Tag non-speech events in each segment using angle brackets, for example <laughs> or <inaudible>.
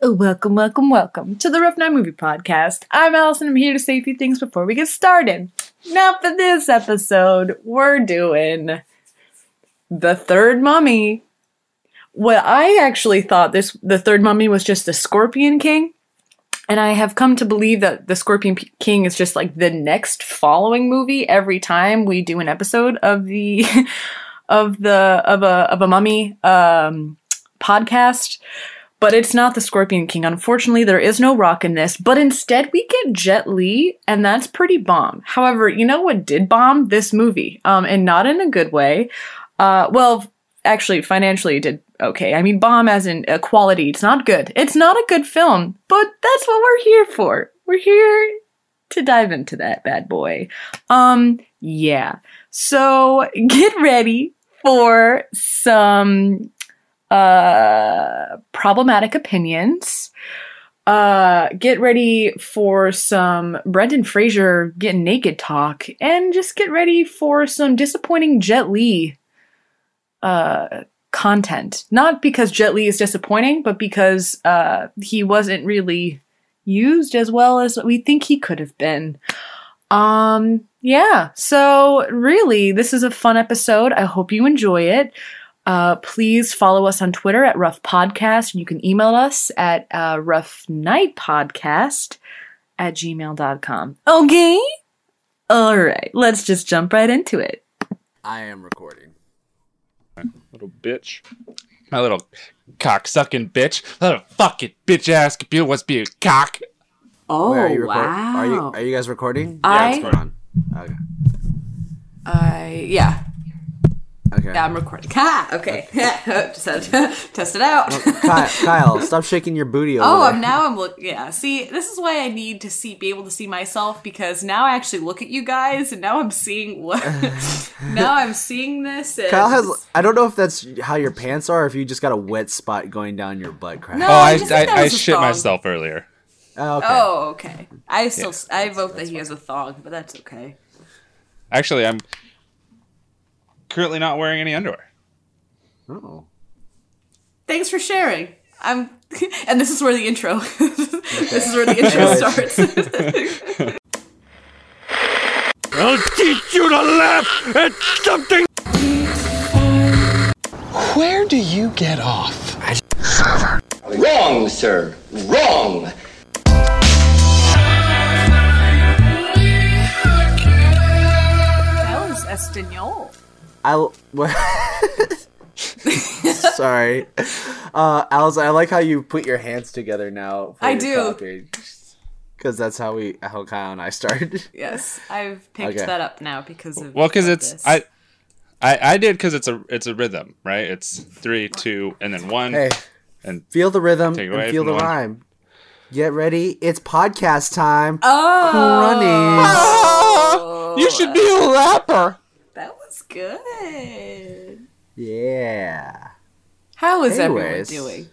Welcome, welcome, welcome to the Rough Night Movie Podcast. I'm Allison. I'm here to say a few things before we get started. Now, for this episode, we're doing the third mummy. What I actually thought this the third mummy was just the Scorpion King, and I have come to believe that the Scorpion King is just like the next following movie every time we do an episode of the <laughs> of the of a of a mummy um, podcast. But it's not the Scorpion King. Unfortunately, there is no rock in this. But instead, we get Jet Li, and that's pretty bomb. However, you know what did bomb this movie, um, and not in a good way. Uh, well, actually, financially, it did okay. I mean, bomb as in uh, quality. It's not good. It's not a good film, but that's what we're here for. We're here to dive into that bad boy. Um, yeah. So <laughs> get ready for some uh problematic opinions. Uh get ready for some Brendan Fraser getting naked talk and just get ready for some disappointing Jet Li uh content. Not because Jet Li is disappointing, but because uh he wasn't really used as well as we think he could have been. Um yeah, so really this is a fun episode. I hope you enjoy it. Uh, please follow us on Twitter at Rough Podcast. You can email us at uh, Rough Night Podcast at gmail.com. Okay? All right, let's just jump right into it. I am recording. Little bitch. My little cock sucking bitch. Little fucking bitch ass computer wants to be a cock. Oh Wait, are you record- wow! Are you are you guys recording? I- What's going on? Okay. I yeah Okay. yeah I'm recording. <laughs> Ha! Okay, <laughs> just had to <laughs> test it out. Kyle, Kyle, stop shaking your booty over Oh. I'm now I'm looking. Yeah, see, this is why I need to see, be able to see myself because now I actually look at you guys, and now I'm seeing what. now I'm seeing this. And Kyle has. I don't know if that's how your pants are, or if you just got a wet spot going down your butt crack. No. Oh, I, I just think that I, I shit thong. myself earlier. Oh, okay. Oh, okay. I still Yeah, I vote that he has a thong, but that's okay. Actually, I'm currently not wearing any underwear. Oh. Thanks for sharing. I'm, <laughs> and this is where the intro. <laughs> this is where the intro starts. <laughs> I'll teach you to laugh at something. Where do you get off? I server. Wrong, sir. Wrong. that was Espanol. I. What? <laughs> Sorry, uh, Alice. I like how you put your hands together now. I do. Because that's how we, how Kyle and I started. Yes, I've picked Okay. that up now because of Well, because it's this. I, I I did because it's a it's a rhythm, right? It's three, two, and then one. Hey, And feel the rhythm Take it and feel the the one. rhyme. Get ready. It's podcast time. oh, Crunnies. <laughs> you should be a rapper. That was good. Yeah. How is Anyways. everyone doing?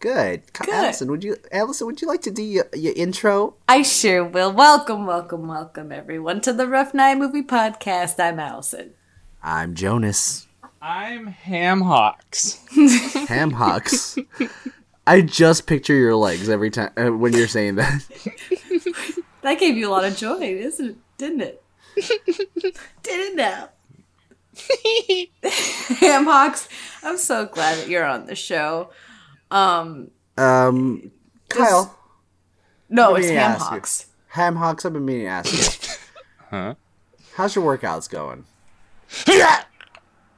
Good. Ka- Good. Allison, would you Allison, would you like to do your, your intro? I sure will. Welcome, welcome, welcome, everyone, to the Rough Night Movie Podcast. I'm Allison. I'm Jonas. I'm Ham Hawks. <laughs> Ham hocks. I just picture your legs every time uh, when you're saying that. That gave you a lot of joy, isn't it? Didn't it? <laughs> Did it now? <laughs> Ham Hawks, I'm so glad that you're on the show. Um, Um, Kyle, no, it's Hamhocks. Ham ask you. Hawks. Ham hocks. I've been meaning to ask you. <laughs> Huh? How's your workouts going?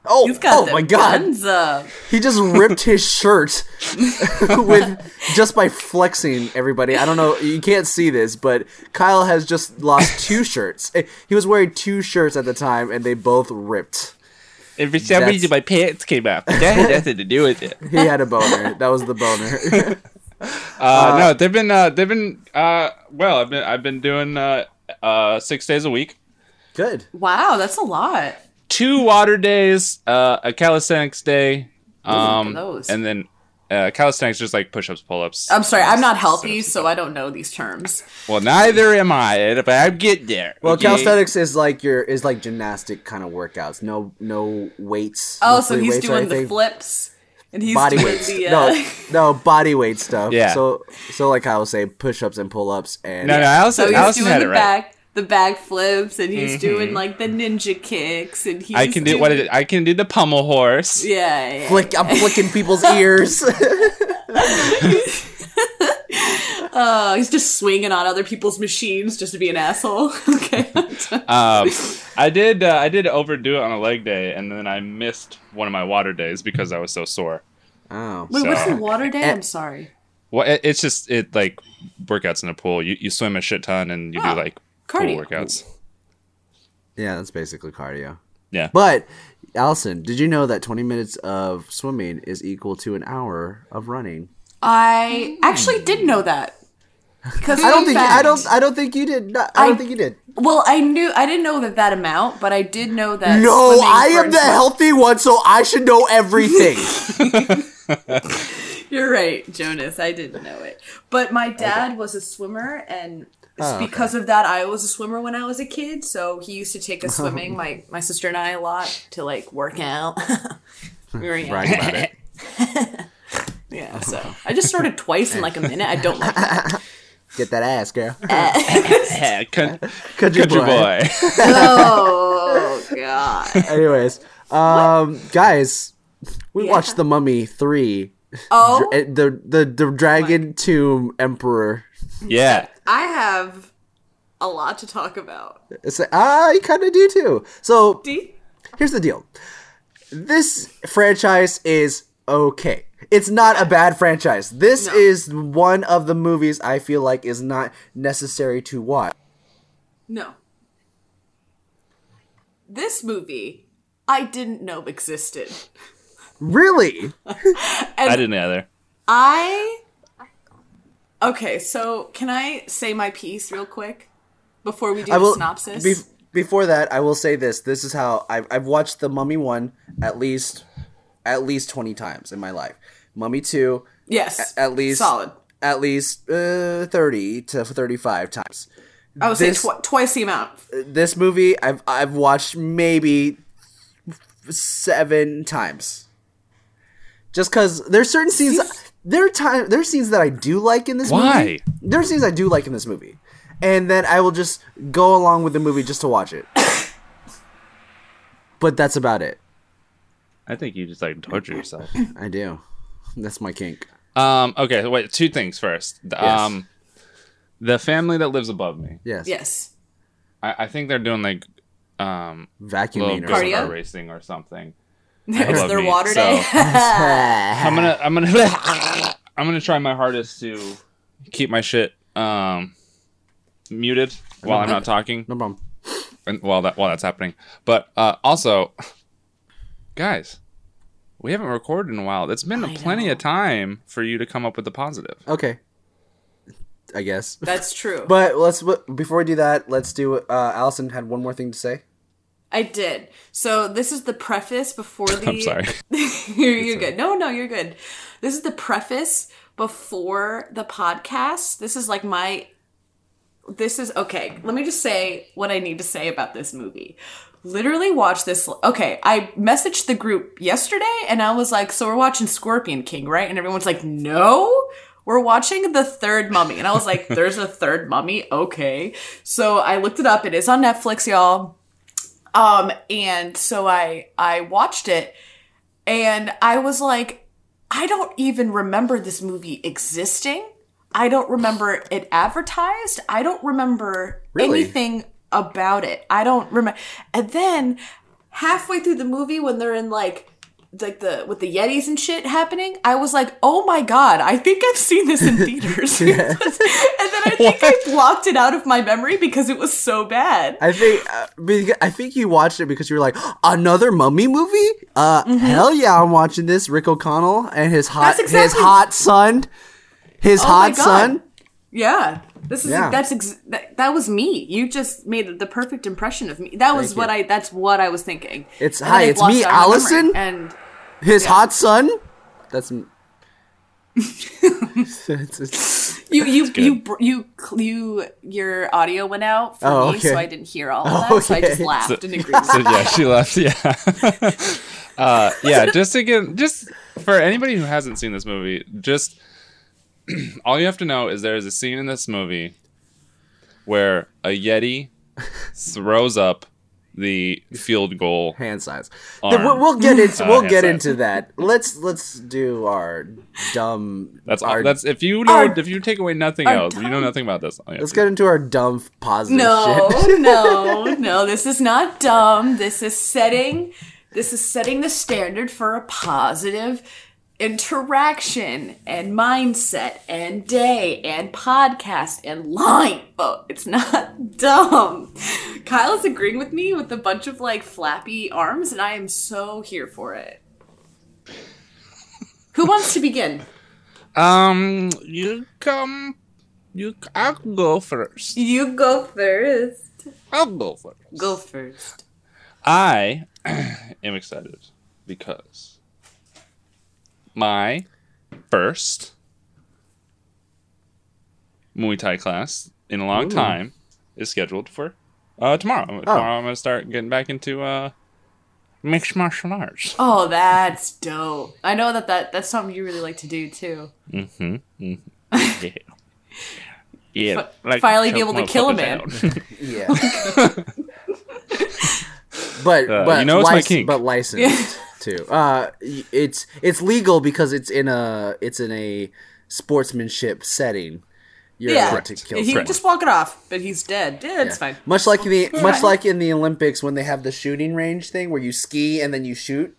Oh, He's got oh my god! up. He just ripped his <laughs> shirt <laughs> with just by flexing everybody. I don't know, you can't see this, but Kyle has just lost two <laughs> shirts. Eh, He was wearing two shirts at the time and they both ripped. And for some That's- reason, my pants came out. But that had nothing to do with it. He had a boner. That was the boner. Uh, no, they've been uh, they've been uh, well. I've been I've been doing uh, uh, six days a week. Good. Wow, that's a lot. Two water days, uh, a calisthenics day, um, those. and then uh, calisthenics just like push-ups, pull-ups. I'm sorry, I'm not healthy, so I don't know these terms. Well, neither am I, but I'm getting there. Well, okay? calisthenics is like your is like gymnastic kind of workouts. No no weights. Oh, no so he's weights doing the flips. and he's body doing weight. the uh, no, <laughs> no body weight stuff. Yeah. So, so like I was saying, push-ups and pull-ups and No, no, Allison, so he's Allison doing had the it right. back the back flips and he's doing like the ninja kicks and he's I can do doing, what is it? I can do the pummel horse. yeah, yeah. flick. I'm flicking people's <laughs> ears. Oh, <laughs> he's just swinging on other people's machines just to be an asshole. <laughs> okay. Um, I did uh, I did overdo it on a leg day, and then I missed one of my water days because I was so sore. oh, Wait, what's the water day? I'm sorry. Well, it, it's just it like workouts in a pool. You you swim a shit ton, and you Oh, do like cardio. workouts. yeah, that's basically cardio. Yeah. But Allison, did you know that 20 minutes of swimming is equal to an hour of running? I actually did know that. <laughs> Because I don't think I don't I don't think you did. No, I don't think you did. Well, I knew I didn't know that that amount, but I did know that. No, I am the mu- healthy one, so I should know everything. <laughs> <laughs> You're right, Jonas. I didn't know it, but my dad was a swimmer, and Oh, okay. because of that, I was a swimmer when I was a kid. So he used to take us <laughs> swimming, my my sister and I, a lot to like work out. <laughs> we were young. Brag about it. <laughs> Yeah, so I just snorted twice in like a minute. I don't like that. Get that ass, girl. Yeah, country, Country country boy. Oh god. Anyways, um, guys, we Yeah. watched The Mummy three. Oh, Dra- the the the Dragon Tomb Emperor. <laughs> yeah. I have a lot to talk about. It's like, ah, I kind of do too. So D. here's the deal. This franchise is okay. It's not a bad franchise. This No. is one of the movies I feel like is not necessary to watch. No. This movie, I didn't know existed. Really? <laughs> I didn't either. I. Okay, so can I say my piece real quick before we do I the synopsis? bef- before that, I will say this. This is how I've, I've watched the Mummy one at least at least twenty times in my life. Mummy two yes, at least solid. at least uh, thirty to thirty five times. I would this- say tw- twice the amount. This movie I've I've watched maybe seven times. Just because there's certain scenes. There are time. There are scenes that I do like in this Why? movie. There are scenes I do like in this movie, and then I will just go along with the movie just to watch it. but that's about it. I think you just like to torture yourself. I do. That's my kink. Um. Okay. Wait. Two things first. Yes. Um. The family that lives above me. Yes. Yes. I, I think they're doing like um Vacuum little meter. go Cardio? racing or something. It's above their me, water so- day. <laughs> I'm gonna I'm gonna <laughs> I'm gonna try my hardest to keep my shit um muted while I'm not talking No problem. and while that while that's happening. But uh also guys, we haven't recorded in a while. It's been I plenty know. of time for you to come up with the positive. Okay. I guess. That's true. <laughs> But let's before we do that, let's do. Uh, Allison had one more thing to say. I did. So this is the preface before <laughs> the. I'm sorry. <laughs> you're you're good. No, no, you're good. This is the preface before the podcast. This is like my. This is okay. Let me just say what I need to say about this movie. Literally watch this. Okay, I messaged the group yesterday and I was like, "So we're watching Scorpion King, right?" And everyone's like, "No." We're watching the third mummy. And I was like, there's a third mummy? Okay. So I looked it up. It is on Netflix, y'all. Um, and so I I watched it and I was like, I don't even remember this movie existing. I don't remember it advertised. I don't remember Really? anything about it. I don't remember. And then halfway through the movie when they're in like like the with the yetis and shit happening i was like oh my god i think i've seen this in theaters <laughs> <laughs> and then i think i blocked it out of my memory because it was so bad I think uh, I think you watched it because you were like another mummy movie. Uh, hell yeah, I'm watching this. Rick O'Connell and his hot Mm-hmm. His hot son, his Oh hot son. Yeah. This is Yeah. that's ex- that, that was me. You just made the perfect impression of me. That was Thank what you. I that's what I was thinking. It's- And hi, it's me, it out of my Allison. And His hot son. That's. It's- <laughs> it's- you you you you you your audio went out for Oh, me, okay. so I didn't hear all of that. So I just laughed and agreed. So yeah, she left. Yeah, <laughs> uh, yeah. Just to give, just for anybody who hasn't seen this movie, just <clears throat> all you have to know is there is a scene in this movie where a Yeti throws up the field goal. hand size. Arm. We'll, we'll get into <laughs> Uh, we'll hand get size. into that. Let's let's do our dumb. That's our. That's if you know Our- if you take away nothing else, if you know nothing about this. all you have let's to get into our dumb positive No, shit. no, <laughs> no. This is not dumb. This is setting. This is setting the standard for a positive interaction and mindset and day and podcast and line. Oh, it's not <laughs> dumb. Kyle is agreeing with me with a bunch of like flappy arms, and I am so here for it. Who wants to begin? Um, you come. You. I'll go first. You go first. I'll go first. Go first. I <clears throat> am excited because my first Muay Thai class in a long time is scheduled for uh, tomorrow. Tomorrow I'm going to start getting back into uh, mixed martial arts. Oh, that's dope. I know that, that that's something you really like to do too. <laughs> Yeah. Yeah. Fi- finally be able to kill a man. <laughs> Yeah. <laughs> but Uh, but you know it's my lic- kink. but licensed too. Uh, it's it's legal because it's in a it's in a sportsmanship setting. You're Yeah, allowed to kill. he someone. just walk it off, but he's dead. Yeah, it's fine. Much like the much like in the Olympics when they have the shooting range thing where you ski and then you shoot,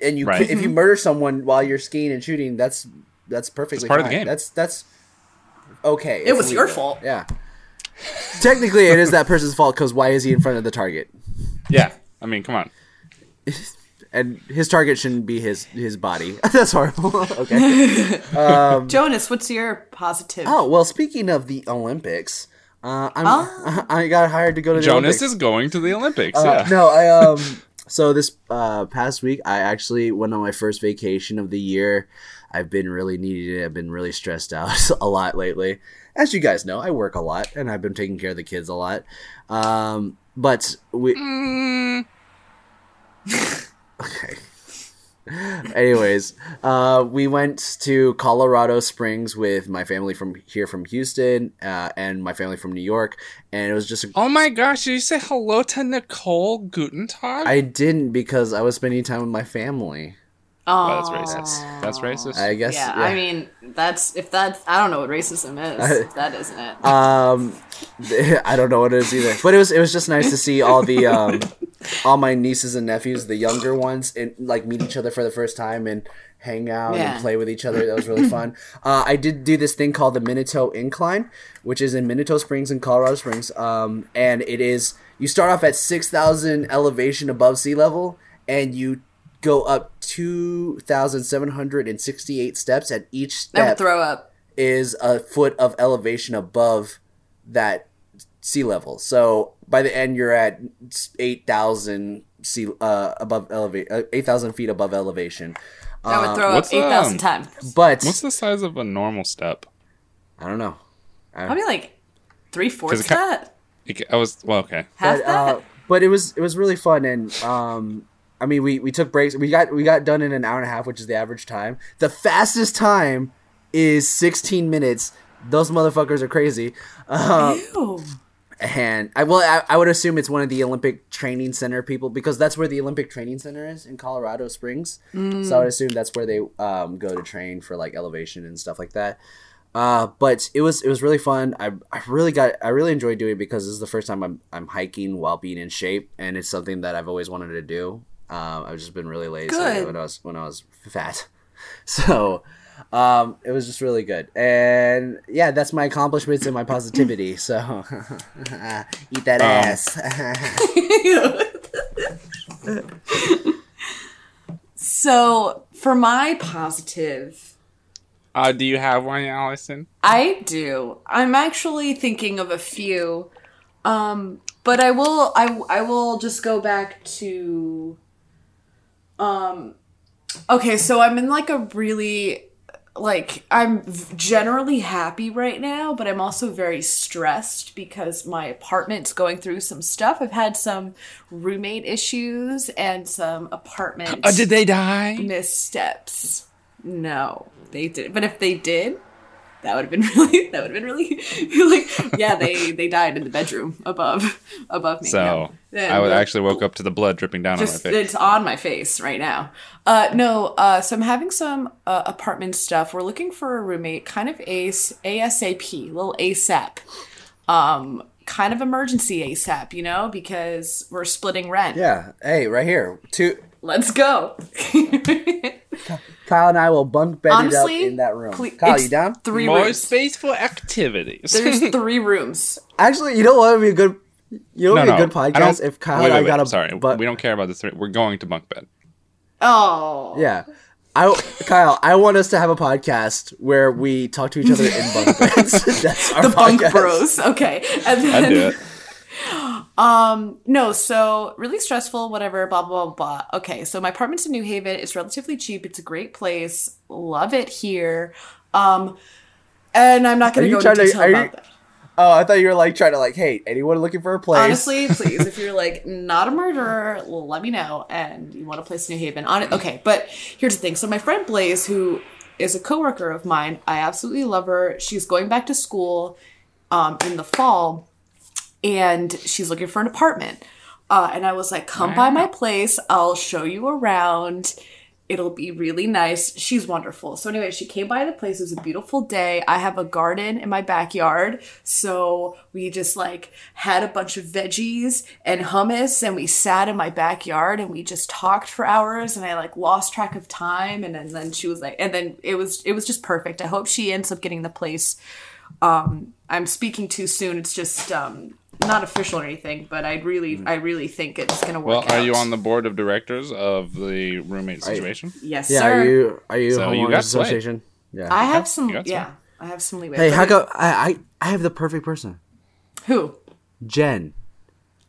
and you Right. if you murder someone while you're skiing and shooting, that's that's perfectly part of fine. the game. That's that's okay. It was your fault. Yeah. Technically, it is that person's fault because why is he in front of the target? yeah. I mean, come on. <laughs> And his target shouldn't be his his body. <laughs> That's horrible. <laughs> okay. <laughs> Jonas, what's your positive? Oh well, speaking of the Olympics, uh, I'm I got hired to go to the Jonas Olympics. is going to the Olympics. Uh, yeah. No, I um. So this uh, past week, I actually went on my first vacation of the year. I've been really needing it. I've been really stressed out a lot lately. As you guys know, I work a lot, and I've been taking care of the kids a lot. Um, but we. Okay. Anyways, uh, we went to Colorado Springs with my family from here from Houston uh, and my family from New York, and it was just a Oh my gosh, did you say hello to Nicole Gutentag? I didn't because I was spending time with my family. Oh, that's racist. That's racist. I guess. yeah, I mean, that's if that's I don't know what racism is. if that isn't it. um, <laughs> I don't know what it is either. But it was it was just nice to see all the um, <laughs> all my nieces and nephews, the younger ones, and like meet each other for the first time and hang out Yeah. and play with each other. That was really fun. <laughs> Uh, I did do this thing called the Manitou Incline, which is in Manitou Springs in Colorado Springs. Um, and it is you start off at six thousand elevation above sea level, and you go up two thousand seven hundred and sixty eight steps. and each step throw up. is a foot of elevation above that sea level. So by the end, you're at eight thousand sea uh, above elevate uh, eight thousand feet above elevation. I would throw up what's, eight thousand um, times. But What's the size of a normal step? I don't know. I, Probably like three fourths it that. It- I was well, okay. Half but, that. uh, but it was it was really fun and um I mean we we took breaks we got we got done in an hour and a half which is the average time the fastest time is 16 minutes those motherfuckers are crazy uh, Ew. and I well I, I would assume it's one of the Olympic Training Center people because that's where the Olympic Training Center is in Colorado Springs. So I would assume that's where they um, go to train for like elevation and stuff like that. Uh, but it was it was really fun. I, I really got I really enjoyed doing it because this is the first time I'm I'm hiking while being in shape, and it's something that I've always wanted to do. Um, I've just been really lazy Good. when I was when I was fat, <laughs> so um, it was just really good. And yeah, that's my accomplishments and my positivity. So <laughs> eat that ass. <laughs> So for my positive, Uh, do you have one, Allison? I do. I'm actually thinking of a few, um, but I will. I I will just go back to. Um, okay, so I'm in like a really like I'm generally happy right now, but I'm also very stressed because my apartment's going through some stuff. I've had some roommate issues and some apartment Oh, did they die? missteps. No, they did. But if they did, that would have been <laughs> really. That would have been really <laughs> like. Yeah, they they died in the bedroom above above me. So Yeah. I would And, actually woke up to the blood dripping down just on my face. it's on my face right now. Uh, no, uh, so I'm having some uh, apartment stuff. We're looking for a roommate, kind of AS- ASAP, little ASAP, um, kind of emergency ASAP, you know, because we're splitting rent. Yeah. Hey, right here. Two. Let's go. <laughs> <laughs> Kyle and I will bunk bedded Honestly, up in that room. ple- Kyle, you down? Three More rooms. space for activities. There's <laughs> three rooms. Actually, you know what would be a good. You know what would be a good podcast if Kyle wait, and I wait, got a. Sorry, But we don't care about the three. We're going to bunk bed. Oh, Yeah. I, Kyle, I want us to have a podcast where we talk to each other in bunk beds. <laughs> That's our the bunk podcast. bros. Okay, and then I'd do it. Um, no, so really stressful, whatever, blah, blah, blah, blah. Okay, so my apartment's in New Haven. It's relatively cheap. It's a great place. Love it here. Um, and I'm not going Are to go into to- detail about you- that. Oh, I thought you were like trying to like, hey, anyone looking for a place? Honestly, please, if you're like <laughs> not a murderer, let me know and you want a place in New Haven. On it, okay. But here's the thing. So my friend Blaze, who is a coworker of mine, I absolutely love her. She's going back to school um, in the fall, and she's looking for an apartment. Uh, and I was like, "Come by my place. I'll show you around." It'll be really nice. She's wonderful. So anyway, she came by the place. It was a beautiful day. I have a garden in my backyard. So we just like had a bunch of veggies and hummus and we sat in my backyard and we just talked for hours and I like lost track of time and then, then she was like and then it was it was just perfect. I hope she ends up getting the place. Um I'm speaking too soon. It's just um not official or anything, but I really I really think it's gonna Well, work out. are you on the board of directors of the roommate situation? Yes, yeah, sir. are you are you So you homeowners got sway. association? Yeah. I have some. you got Yeah, I have some leeway. hey, how we- come I, I I have the perfect person, Who? Jen.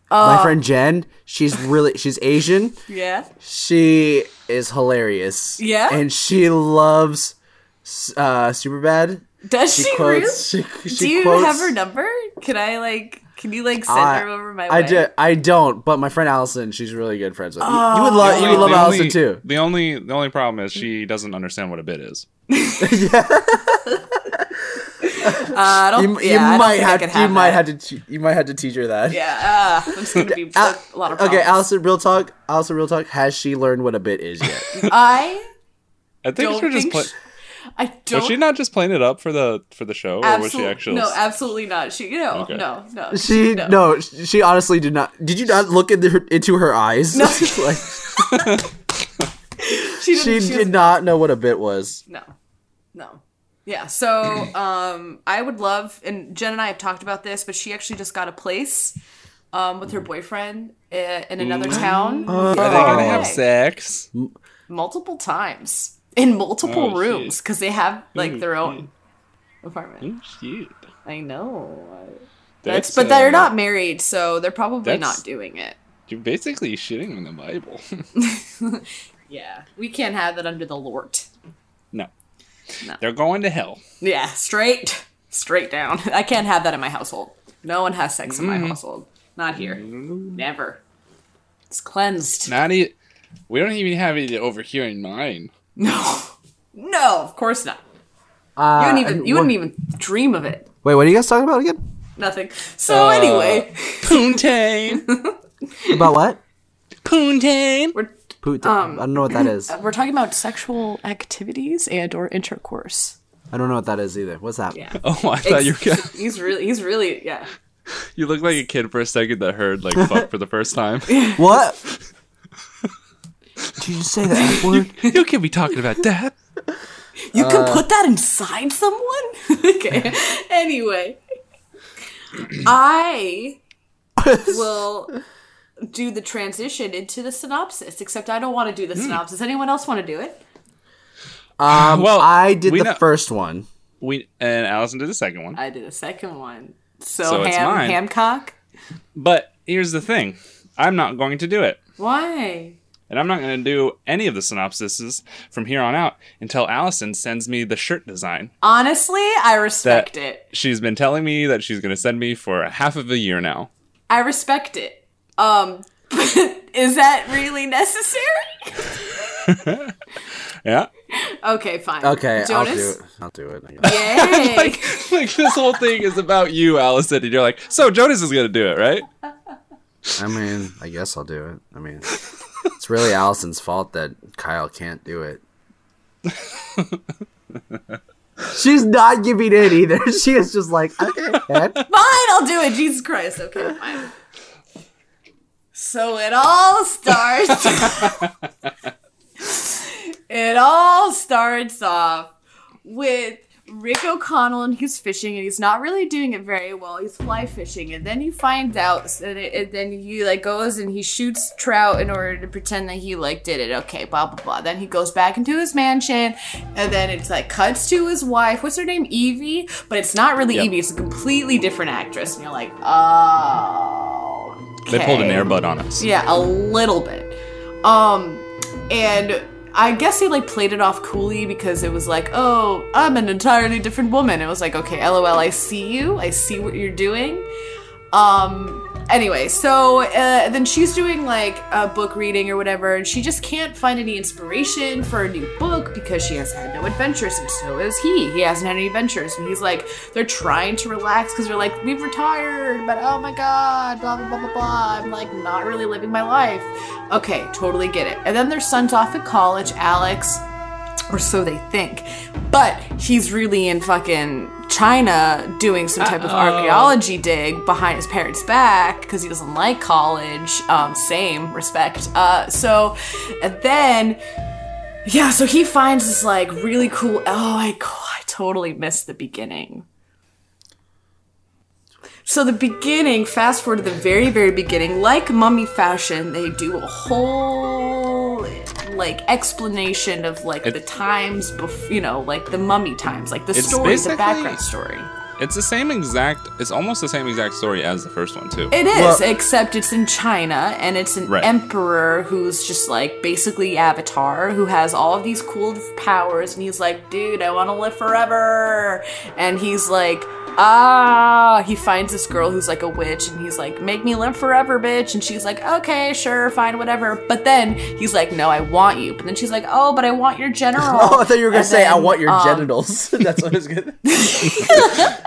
Oh. My friend Jen, she's really she's Asian. Yeah. She is hilarious. Yeah? and she loves uh Superbad. Does she, really? quotes. She, she Do you quotes, have her number? Can I like? Can you like send I- her over my I way? do, I don't, but my friend Allison, she's really good friends with. you. Oh. you would love you would love Allison only- too. The only the only problem is she doesn't understand what a bit is. <laughs> Uh, I don't. You, you yeah, I don't might think have, could you might have to te- you might have to teach her that. Yeah, uh, it's gonna be Al- a lot of okay. Allison, real talk. Allison, real talk. Has she learned what a bit is yet? <laughs> I I think don't she just think. play- sh- I don't. was she not just playing it up for the for the show, or was she actually? No, absolutely not. She no, Okay. no, no. she no. no. she honestly did not. Did you not look into her, into her eyes? No. <laughs> like, <laughs> She, didn't, she was- did not know what a bit was. No. No. Yeah, so um I would love and Jen and I have talked about this, but she actually just got a place um with her boyfriend uh, in another town. Are they gonna have sex? multiple times in multiple Oh, rooms because they have like their own apartment. Oh, shit. I know. That's, That's, but they're uh, not married, so they're probably not doing it. You're basically shitting on the Bible. <laughs> <laughs> Yeah, we can't have that under the Lord. no. No. They're going to hell. Yeah, straight, straight down. I can't have that in my household. No one has sex in my Mm-hmm. household. Not here. Never. It's cleansed. Not e- We don't even have it over here in mine. No, no, of course not. Uh, You wouldn't even. You wouldn't even dream of it. Wait, what are you guys talking about again? Nothing. So anyway, Poontang. <laughs> About what? Poontang. we're Poot. Um, I don't know what that is. <clears throat> we're talking about sexual activities and or intercourse. I don't know what that is either. What's that? Yeah. Oh, I thought you were gonna- <laughs> he's really. He's really. Yeah. You look like a kid for a second that heard like fuck for the first time. <laughs> What? Did you just say the F <laughs> word? you can't be talking about that. You Uh. can put that inside someone? <laughs> okay. Anyway. I <laughs> will do the transition into the synopsis, except I don't want to do the Hmm. synopsis. Anyone else want to do it? Um, Well, I did we the know- first one. We and Allison did the second one. I did the second one. So, So it's ham mine. Hamcock? But here's the thing. I'm not going to do it. Why? And I'm not going to do any of the synopsises from here on out until Allison sends me the shirt design Honestly, I respect it. she's been telling me that she's going to send me for a half of a year now. I respect it. Um, <laughs> is that really necessary? <laughs> Yeah. Okay, fine. Okay, I'll do it. I'll do it. Yay! <laughs> like, like this whole thing is about you, Allison, and you're like, so Jonas is going to do it, right? I mean, I guess I'll do it. I mean, <laughs> it's really Allison's fault that Kyle can't do it. <laughs> She's not giving in either. <laughs> She is just like, okay, Fine, I'll do it. Jesus Christ. Okay, fine. So it all starts. it all starts off with Rick O'Connell and he's fishing and he's not really doing it very well. He's fly fishing and then you find out and, it, and then he like goes and he shoots trout in order to pretend that he like did it. Okay, blah blah blah. Then he goes back into his mansion and then it's like cuts to his wife. What's her name? Evie, but it's not really Yep. Evie. It's a completely different actress and you're like, oh. They pulled an Air Bud on us. Yeah, a little bit. Um, and I guess they like played it off coolly because it was like, oh, I'm an entirely different woman. It was like, okay, lol, I see you. I see what you're doing. Um, anyway, so uh, then she's doing like a book reading or whatever, and she just can't find any inspiration for a new book because she has had no adventures, and so is he. He hasn't had any adventures, and he's like, they're trying to relax because they're like, we've retired, but oh my god, blah blah blah blah blah. I'm like not really living my life. Okay, totally get it. And then their son's off at college, Alex or so they think. But he's really in fucking China doing some type of archaeology dig behind his parents' back because he doesn't like college. Um, same respect. Uh, so, and then, yeah, so he finds this like really cool. Oh, I, I totally missed the beginning. So the beginning, fast forward to the very, very beginning, like mummy fashion, they do a whole like explanation of like the times before, you know, like the mummy times, like the It's story, the background story. It's the same exact. It's almost the same exact story as the first one too. It is, Well- except it's in China and it's an Right. emperor who's just like basically Avatar who has all of these cool powers and he's like, dude, I want to live forever. And he's like, ah, he finds this girl who's like a witch and he's like, make me live forever, bitch. And she's like, okay, sure, fine, whatever. But then he's like, no, I want you. But then she's like, oh, but I want your general. <laughs> Oh, I thought you were gonna And say, "I then, want your um, genitals." <laughs> That's what I was gonna. <laughs>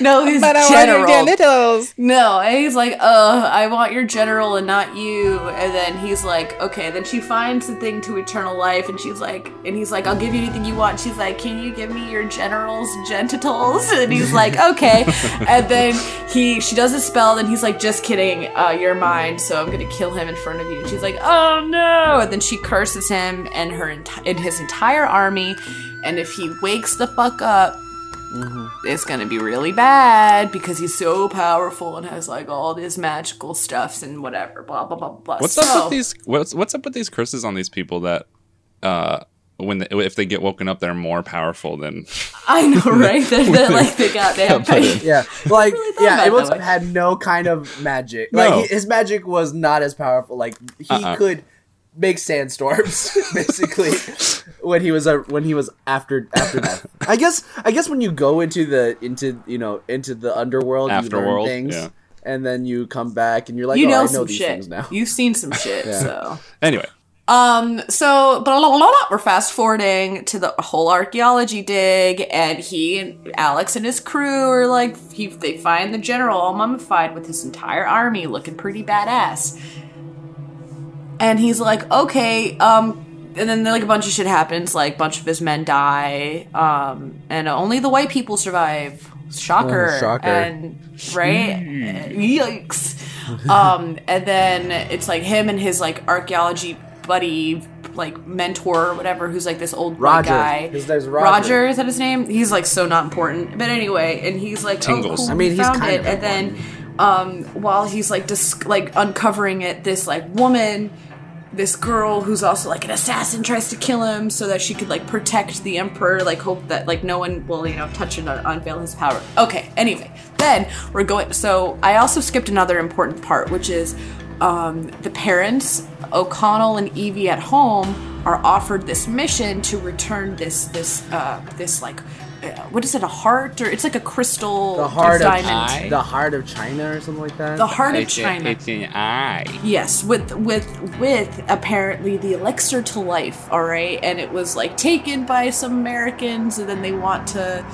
No, his But I general. want your genitals. No, and he's like, uh, I want your general and not you. And then he's like, okay. Then she finds the thing to eternal life, and she's like, and he's like, I'll give you anything you want. She's like, can you give me your general's genitals? And he's like, okay. and then he, she does a spell, and he's like, just kidding, uh, you're mine, so I'm gonna kill him in front of you. And she's like, oh no. And then she curses him and her enti- and his entire army. And if he wakes the fuck up, it's gonna be really bad because he's so powerful and has like all these magical stuffs and whatever, blah blah blah blah. What's so, up with these? What's what's up with these curses on these people that, uh, when they, if they get woken up, they're more powerful than. <laughs> I know, <laughs> right? that, that like they got they have Yeah, <laughs> like really yeah, about it Amos had no kind of magic. No. Like he, his magic was not as powerful. Like he Uh-uh. could make sandstorms basically when he was uh, when he was after after that. I guess I guess when you go into the into you know into the underworld, you Afterworld, things, yeah. and then you come back and you're like, you oh, know I know some these shit. things now. You've seen some shit, so. Anyway, Um, so, blah, blah, blah, we're fast forwarding to the whole archaeology dig, and he and Alex and his crew are like, he, they find the general all mummified with his entire army looking pretty badass. And he's like, okay, um, and then like a bunch of shit happens, like a bunch of his men die, um, and only the white people survive. Shocker. Oh, shocker. And, right? Yikes. um, and then it's like him and his like archaeology buddy, like mentor or whatever, who's like this old white Roger. guy. His name's Roger. is that his name? He's like so not important. But anyway, and he's like, Tingles. oh, cool, I mean, he's found kind it. of And then, um, while he's like dis- like uncovering it, this like woman. This girl who's also like an assassin tries to kill him so that she could like protect the emperor, like hope that like no one will you know touch and unveil his power. Okay, anyway, then we're going. So I also skipped another important part, which is um, the parents, O'Connell and Evie at home, are offered this mission to return this this uh, this like uh, what is it a heart or it's like a crystal The heart of diamond. the heart of China or something like that. the heart of It's, a- China. it's an eye. Yes, with with with apparently the elixir to life, all right, and it was like taken by some Americans, and then they want to,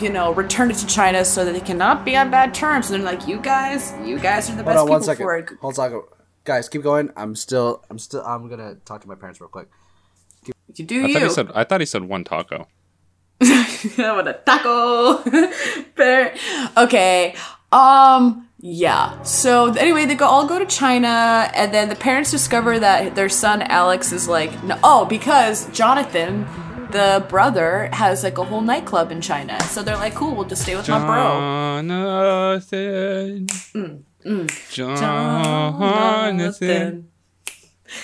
you know, return it to China so that they cannot be on bad terms. And they're like, you guys, you guys are the Hold best on one people second. for it. Hold on, guys. Keep going. I'm still. I'm still. I'm gonna talk to my parents real quick. You do I you. thought he said. I thought he said one taco. <laughs> I want a taco. <laughs> Bear. okay. Um. Yeah. So anyway, they go all go to China, and then the parents discover that their son Alex is like, no, oh, because Jonathan, the brother, has like a whole nightclub in China. So they're like, cool, we'll just stay with my bro. Jonathan. Mm, Jonathan.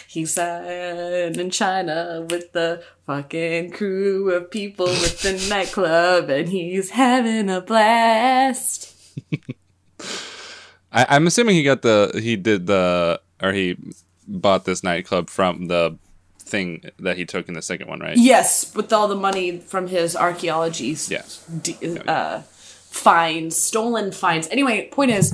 He's sad in China with the fucking crew of people with the <laughs> nightclub, and he's having a blast. <laughs> I, I'm assuming he got the. He did the. Or he bought this nightclub from the thing that he took in the second one, right? Yes, with all the money from his archaeology s- Yeah. d- uh, finds, stolen finds. Anyway, point is,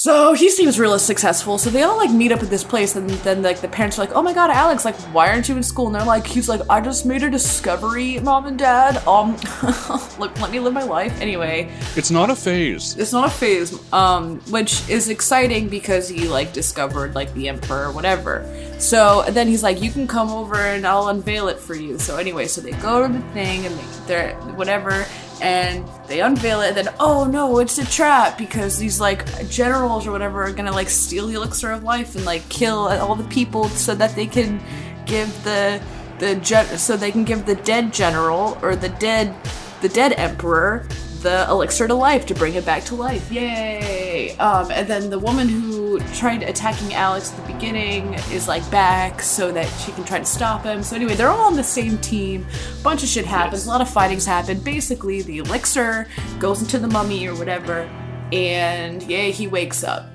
so he seems real successful. So they all like meet up at this place, and then like the parents are like, "Oh my god, Alex, like, why aren't you in school?" And they're like, "He's like, I just made a discovery, mom and dad. Um, <laughs> look, let me live my life anyway." It's not a phase. it's not a phase um which is exciting because he like discovered like the emperor or whatever so then he's like you can come over and i'll unveil it for you so anyway so they go to the thing and they, they're whatever and they unveil it and then oh no it's a trap because these like generals or whatever are gonna like steal the elixir of life and like kill all the people so that they can give the the gen- so they can give the dead general or the dead the dead emperor the elixir to life to bring it back to life. Yay! Um, and then the woman who tried attacking Alex at the beginning is like back so that she can try to stop him. So anyway, they're all on the same team. A bunch of shit happens. A lot of fightings happen. Basically, the elixir goes into the mummy or whatever, and yeah, he wakes up.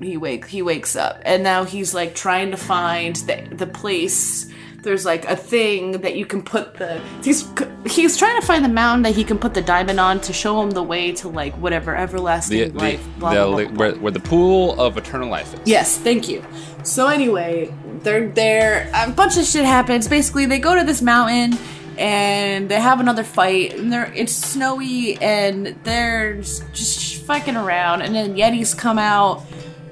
He wake he wakes up, and now he's like trying to find the the place there's like a thing that you can put the he's he's trying to find the mountain that he can put the diamond on to show him the way to like whatever everlasting The, the, life blah, the- blah, blah, where, where the pool of eternal life is. Yes, thank you. So anyway, they're there. A bunch of shit happens. Basically, they go to this mountain and they have another fight. And they're it's snowy and they're just fucking around. And then Yetis come out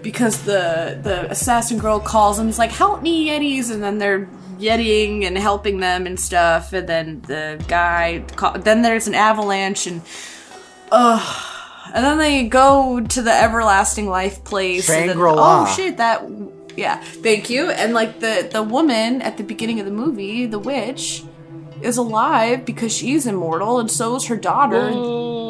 because the the assassin girl calls them. It's like, "Help me, Yetis!" And then they're yetiing and helping them and stuff. And then the guy, ca- then there's an avalanche and. Ugh. And then they go to the everlasting life place. and then- Shangri-La. oh shit! That yeah. Thank you. And like the the woman at the beginning of the movie, the witch, is alive because she's immortal, and so is her daughter,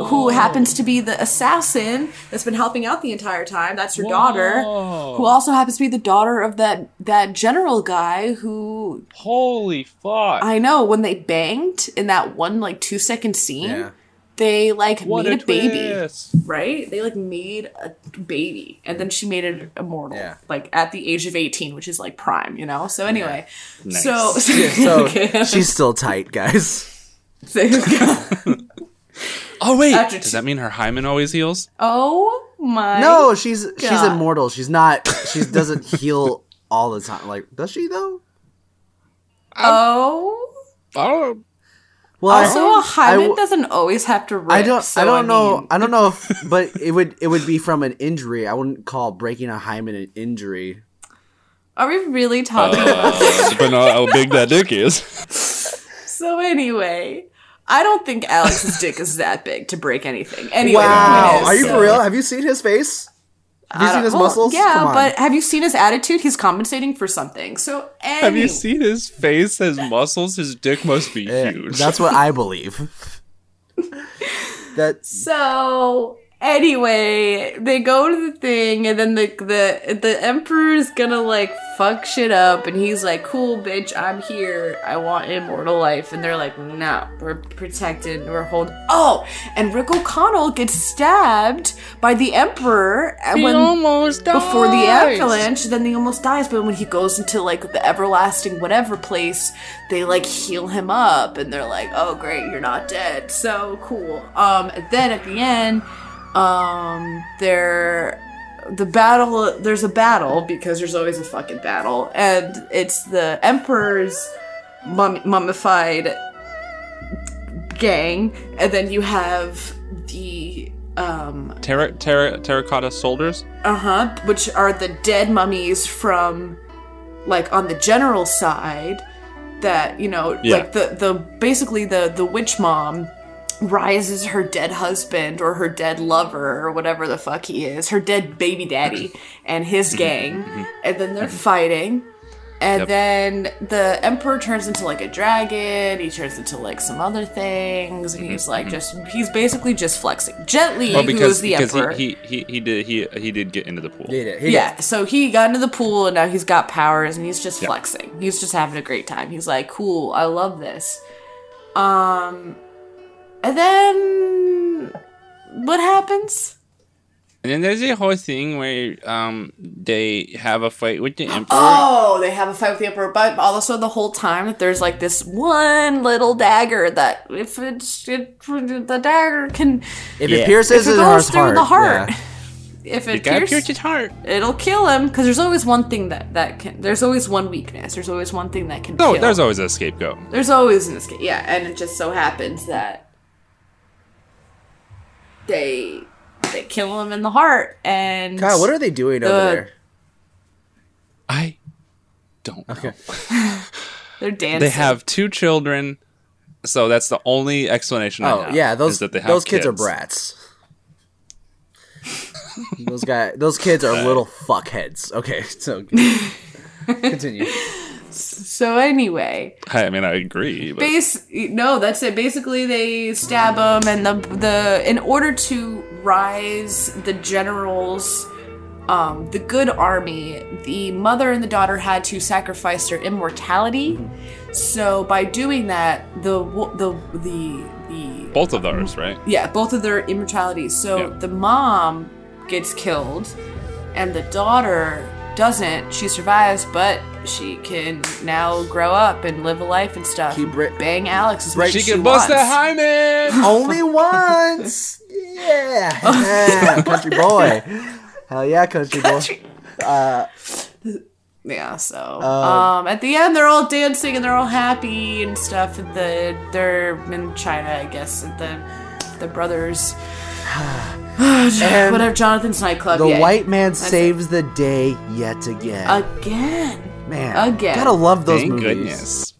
who happens to be the assassin that's been helping out the entire time. That's her daughter, who also happens to be the daughter of that that general guy who Holy fuck. I know when they banged in that one like two second scene. Yeah. They like what made a, baby twist. right? They like made a baby and then she made it immortal, Yeah. like at the age of 18, which is like prime, you know? So, anyway, Nice. so, <laughs> So Okay. she's still tight, guys. <laughs> Oh wait. After Does two- that mean her hymen always heals? oh my. No, she's she's immortal. She's not. She doesn't <laughs> heal all the time. Like, does she though? Oh. Oh. Well, Also, a I hymen w- doesn't always have to rip. I don't. so, I don't know. mean- I don't know if, but it would. It would be from an injury. I wouldn't call breaking a hymen an injury. Are we really talking about Uh, depending on how big that dick is. <laughs> So, anyway. I don't think Alex's dick is that big to break anything. Anyway, Wow, is, are you so- for real? Have you seen his face? Have you seen his well, muscles? Yeah, but have you seen his attitude? He's compensating for something. So, Have you seen his face, his muscles? His dick must be eh, huge. that's what I believe. <laughs> that So Anyway, they go to the thing, and then the the the emperor's gonna like fuck shit up, and he's like, "Cool, bitch, I'm here. I want immortal life." And they're like, "No, we're protected. We're hold." Oh, and Rick O'Connell gets stabbed by the emperor and when almost before the avalanche. Then he almost dies, but when he goes into like the everlasting whatever place, they like heal him up, and they're like, "Oh, great, you're not dead. So cool." Um, then at the end um there the battle there's a battle because there's always a fucking battle and it's the emperor's mum- mummified gang and then you have the um Terra- terra- terracotta soldiers. uh-huh which are the dead mummies from like on the general side that you know Yeah. like the the basically the the witch mom rises her dead husband or her dead lover or whatever the fuck he is her dead baby daddy <laughs> and his mm-hmm. gang mm-hmm. and then they're mm-hmm. fighting and Yep. then the emperor turns into like a dragon he turns into like some other things and he's like just he's basically just flexing gently Well, who because is the because emperor he, he he he did he he did get into the pool. He did. He yeah, so he got into the pool and now he's got powers and he's just Yeah. flexing. He's just having a great time. He's like, "Cool, I love this." Um and then what happens? And then there's a whole thing where um they have a fight with the emperor. Oh, they have a fight with the emperor, but also the whole time that there's like this one little dagger that if it's it, the dagger can If Yeah. it pierces if it his goes heart, through the heart, yeah. <laughs> if It it pierces pierce his heart. it'll kill him because there's always one thing that that can there's always one weakness there's always one thing that can No, kill. there's always a scapegoat. there's always an escape yeah and it just so happens that they they kill him in the heart and God, what are they doing over there? I don't know. <laughs> they're dancing They have two children, so that's the only explanation. I Oh have, yeah, is those that they have those kids. are brats. those guy, those kids are little fuckheads. Okay, so <laughs> continue. So anyway I mean, I agree. But base no that's it basically they stab him and the the in order to rise the generals um, the good army, the mother and the daughter had to sacrifice their immortality. So by doing that, the the the the both of those, right? yeah, both of their immortalities. So Yeah. the mom gets killed, and the daughter doesn't. She survives, but she can now grow up and live a life and stuff. Keep Brit- Bang Alex as much She as can bust wants. that hymen. <laughs> Only once. <laughs> Yeah. Yeah, <laughs> country boy. Hell yeah, country boy. Yeah, so um, at the end they're all dancing and they're all happy and stuff. And the they're in China, I guess. At the the brothers, <sighs> <sighs> And whatever Jonathan's nightclub. the yeah. white man saves the day yet again. again, man, again. gotta love those Thank movies. goodness.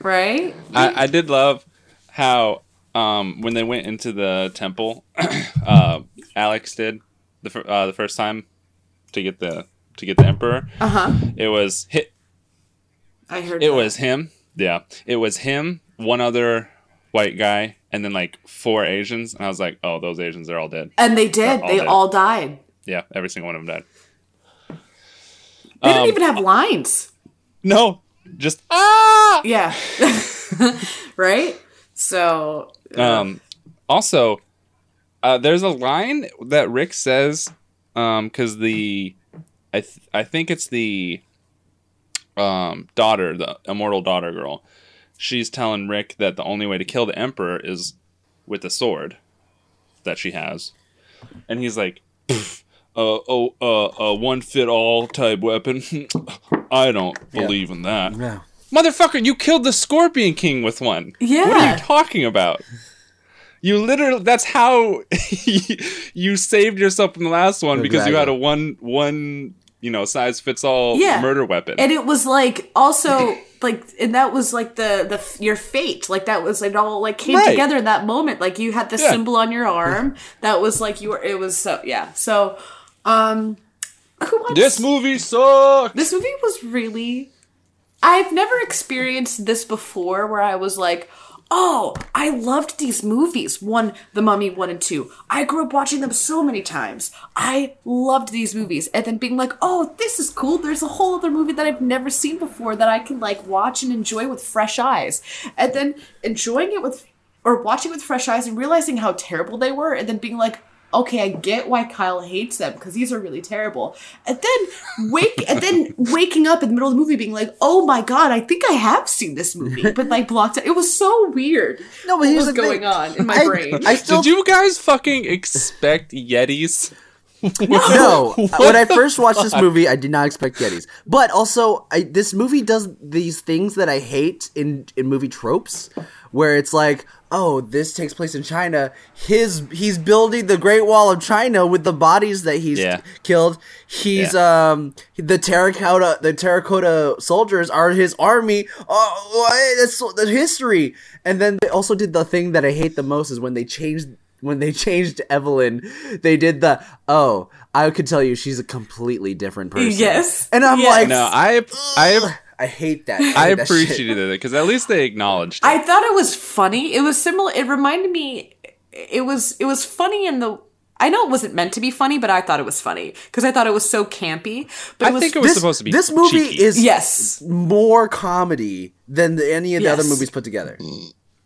right? I, I did love how um, when they went into the temple, <clears throat> uh, Alex did the fir- uh, the first time to get the to get the emperor. Uh huh. It was hit. I heard It that. was him. Yeah, it was him. One other white guy, and then like four Asians. And I was like, oh, those Asians, they're all dead. and they did. all They dead. all died. Yeah, every single one of them died. They didn't Um, even have lines. No, just ah. Yeah. <laughs> right. So Um, also, uh, there's a line that Rick says, um, because the, I th- I think it's the, um, daughter, the immortal daughter girl, she's telling Rick that the only way to kill the Emperor is with the sword that she has, and he's like, "Pff, uh, oh, uh, a one fit all type weapon. <laughs> I don't believe in that. Yeah. Motherfucker, you killed the Scorpion King with one. Yeah. What are you talking about? You literally that's how <laughs> you saved yourself from the last one because you had a one one, you know, size fits all Yeah. murder weapon. and it was like also like and that was like the the your fate like that was it all like came Right. together in that moment like you had the Yeah. symbol on your arm that was like you were it was so yeah so um who wants, this movie sucks. this movie was really I've never experienced this before where I was like oh, I loved these movies. One, The Mummy 1 and 2. I grew up watching them so many times. I loved these movies. And then being like, oh, this is cool. There's a whole other movie that I've never seen before that I can like watch and enjoy with fresh eyes. And then enjoying it with, or watching with fresh eyes and realizing how terrible they were. And then being like, okay, I get why Kyle hates them because these are really terrible. And then wake and then <laughs> waking up in the middle of the movie being like, oh my god, I think I have seen this movie, but like blocked it. It was so weird. No, but what here's was going thing. on in my I, brain. I still Did you guys fucking expect Yetis? <laughs> no. when I first watched this movie, I did not expect Yetis. But also, I, this movie does these things that I hate in in movie tropes, where it's like, oh, this takes place in China. His he's building the Great Wall of China with the bodies that he's Yeah. killed. He's um the terracotta the terracotta soldiers are his army. Oh, that's the history. And then they also did the thing that I hate the most is when they changed when they changed Evelyn, they did the oh, I could tell you she's a completely different person. Yes. and I'm Yes. like, No, I I I hate that. I hate that shit. appreciated it because at least they acknowledged. It. I thought it was funny. It was similar. It reminded me. It was. It was funny in the. I know it wasn't meant to be funny, but I thought it was funny because I thought it was so campy. But it I was, think it was This, supposed to be. this movie cheeky. is yes, more comedy than the, any of the other movies put together.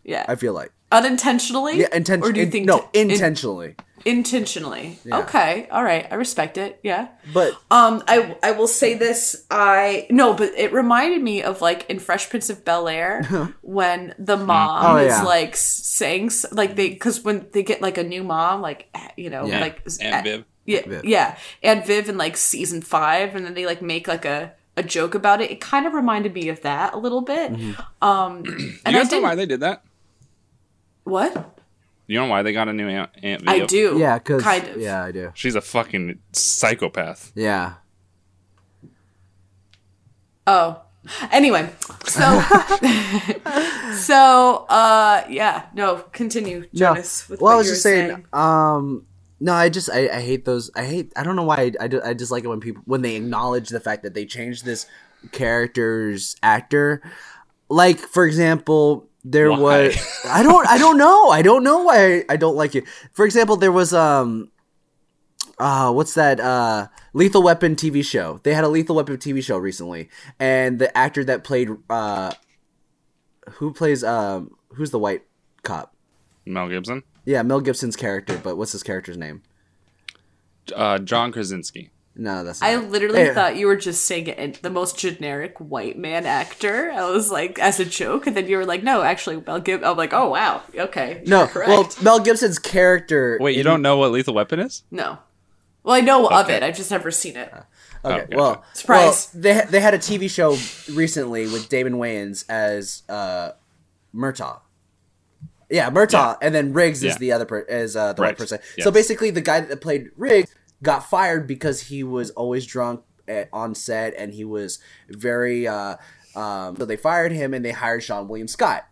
yeah, I feel like unintentionally. yeah, intention. Or do you think no in- intentionally? intentionally? Okay, all right, I respect it. Yeah. but Um, I I will say this. I no, but it reminded me of like in Fresh Prince of Bel Air <laughs> when the mom Oh, is yeah. like s- saying like they because when they get like a new mom, like eh, you know, Yeah. like s- Aunt eh, Viv. yeah, Viv. yeah, and Viv in like season five, and then they like make like a a joke about it. It kind of reminded me of that a little bit. Mm-hmm. Um, Do <clears throat> and you I guys know didn't. why they did that? What You know why they got a new Aunt, Aunt I do, yeah, because kind of, yeah, I do. She's a fucking psychopath. Yeah, Oh. Anyway, so <laughs> so uh yeah, no, continue, Jonas. No. With Well, what I was just were saying, Um, no, I just I, I hate those. I hate. I don't know why. I, I, do- I just like it when people when they acknowledge the fact that they changed this character's actor. Like for example, there Why? was I don't I don't know I don't know why I, I don't like it. For example, there was um. Uh, what's that? Uh, Lethal Weapon TV show. They had a Lethal Weapon TV show recently, and the actor that played uh, who plays um, who's the white cop? Mel Gibson, Yeah, Mel Gibson's character, but what's his character's name? uh, John Krasinski. No, that's I literally Hey. thought you were just saying it, the most generic white man actor. I was like, as a joke, and then you were like, no, actually, Mel Gibson. I'm like, oh wow, okay, no. correct. Well, Mel Gibson's character. Wait, you in- don't know what Lethal Weapon is? no. Well, I know of it. I've just never seen it. Okay, Oh, gotcha. well, Surprise. well, they they had a TV show recently with Damon Wayans as uh, Murtaugh. Yeah, Murtaugh, Yeah. and then Riggs is the other per- is uh, the white Right. person. Yes. So basically, the guy that played Riggs got fired because he was always drunk at, on set, and he was very. Uh, um, so they fired him, and they hired Seann William Scott.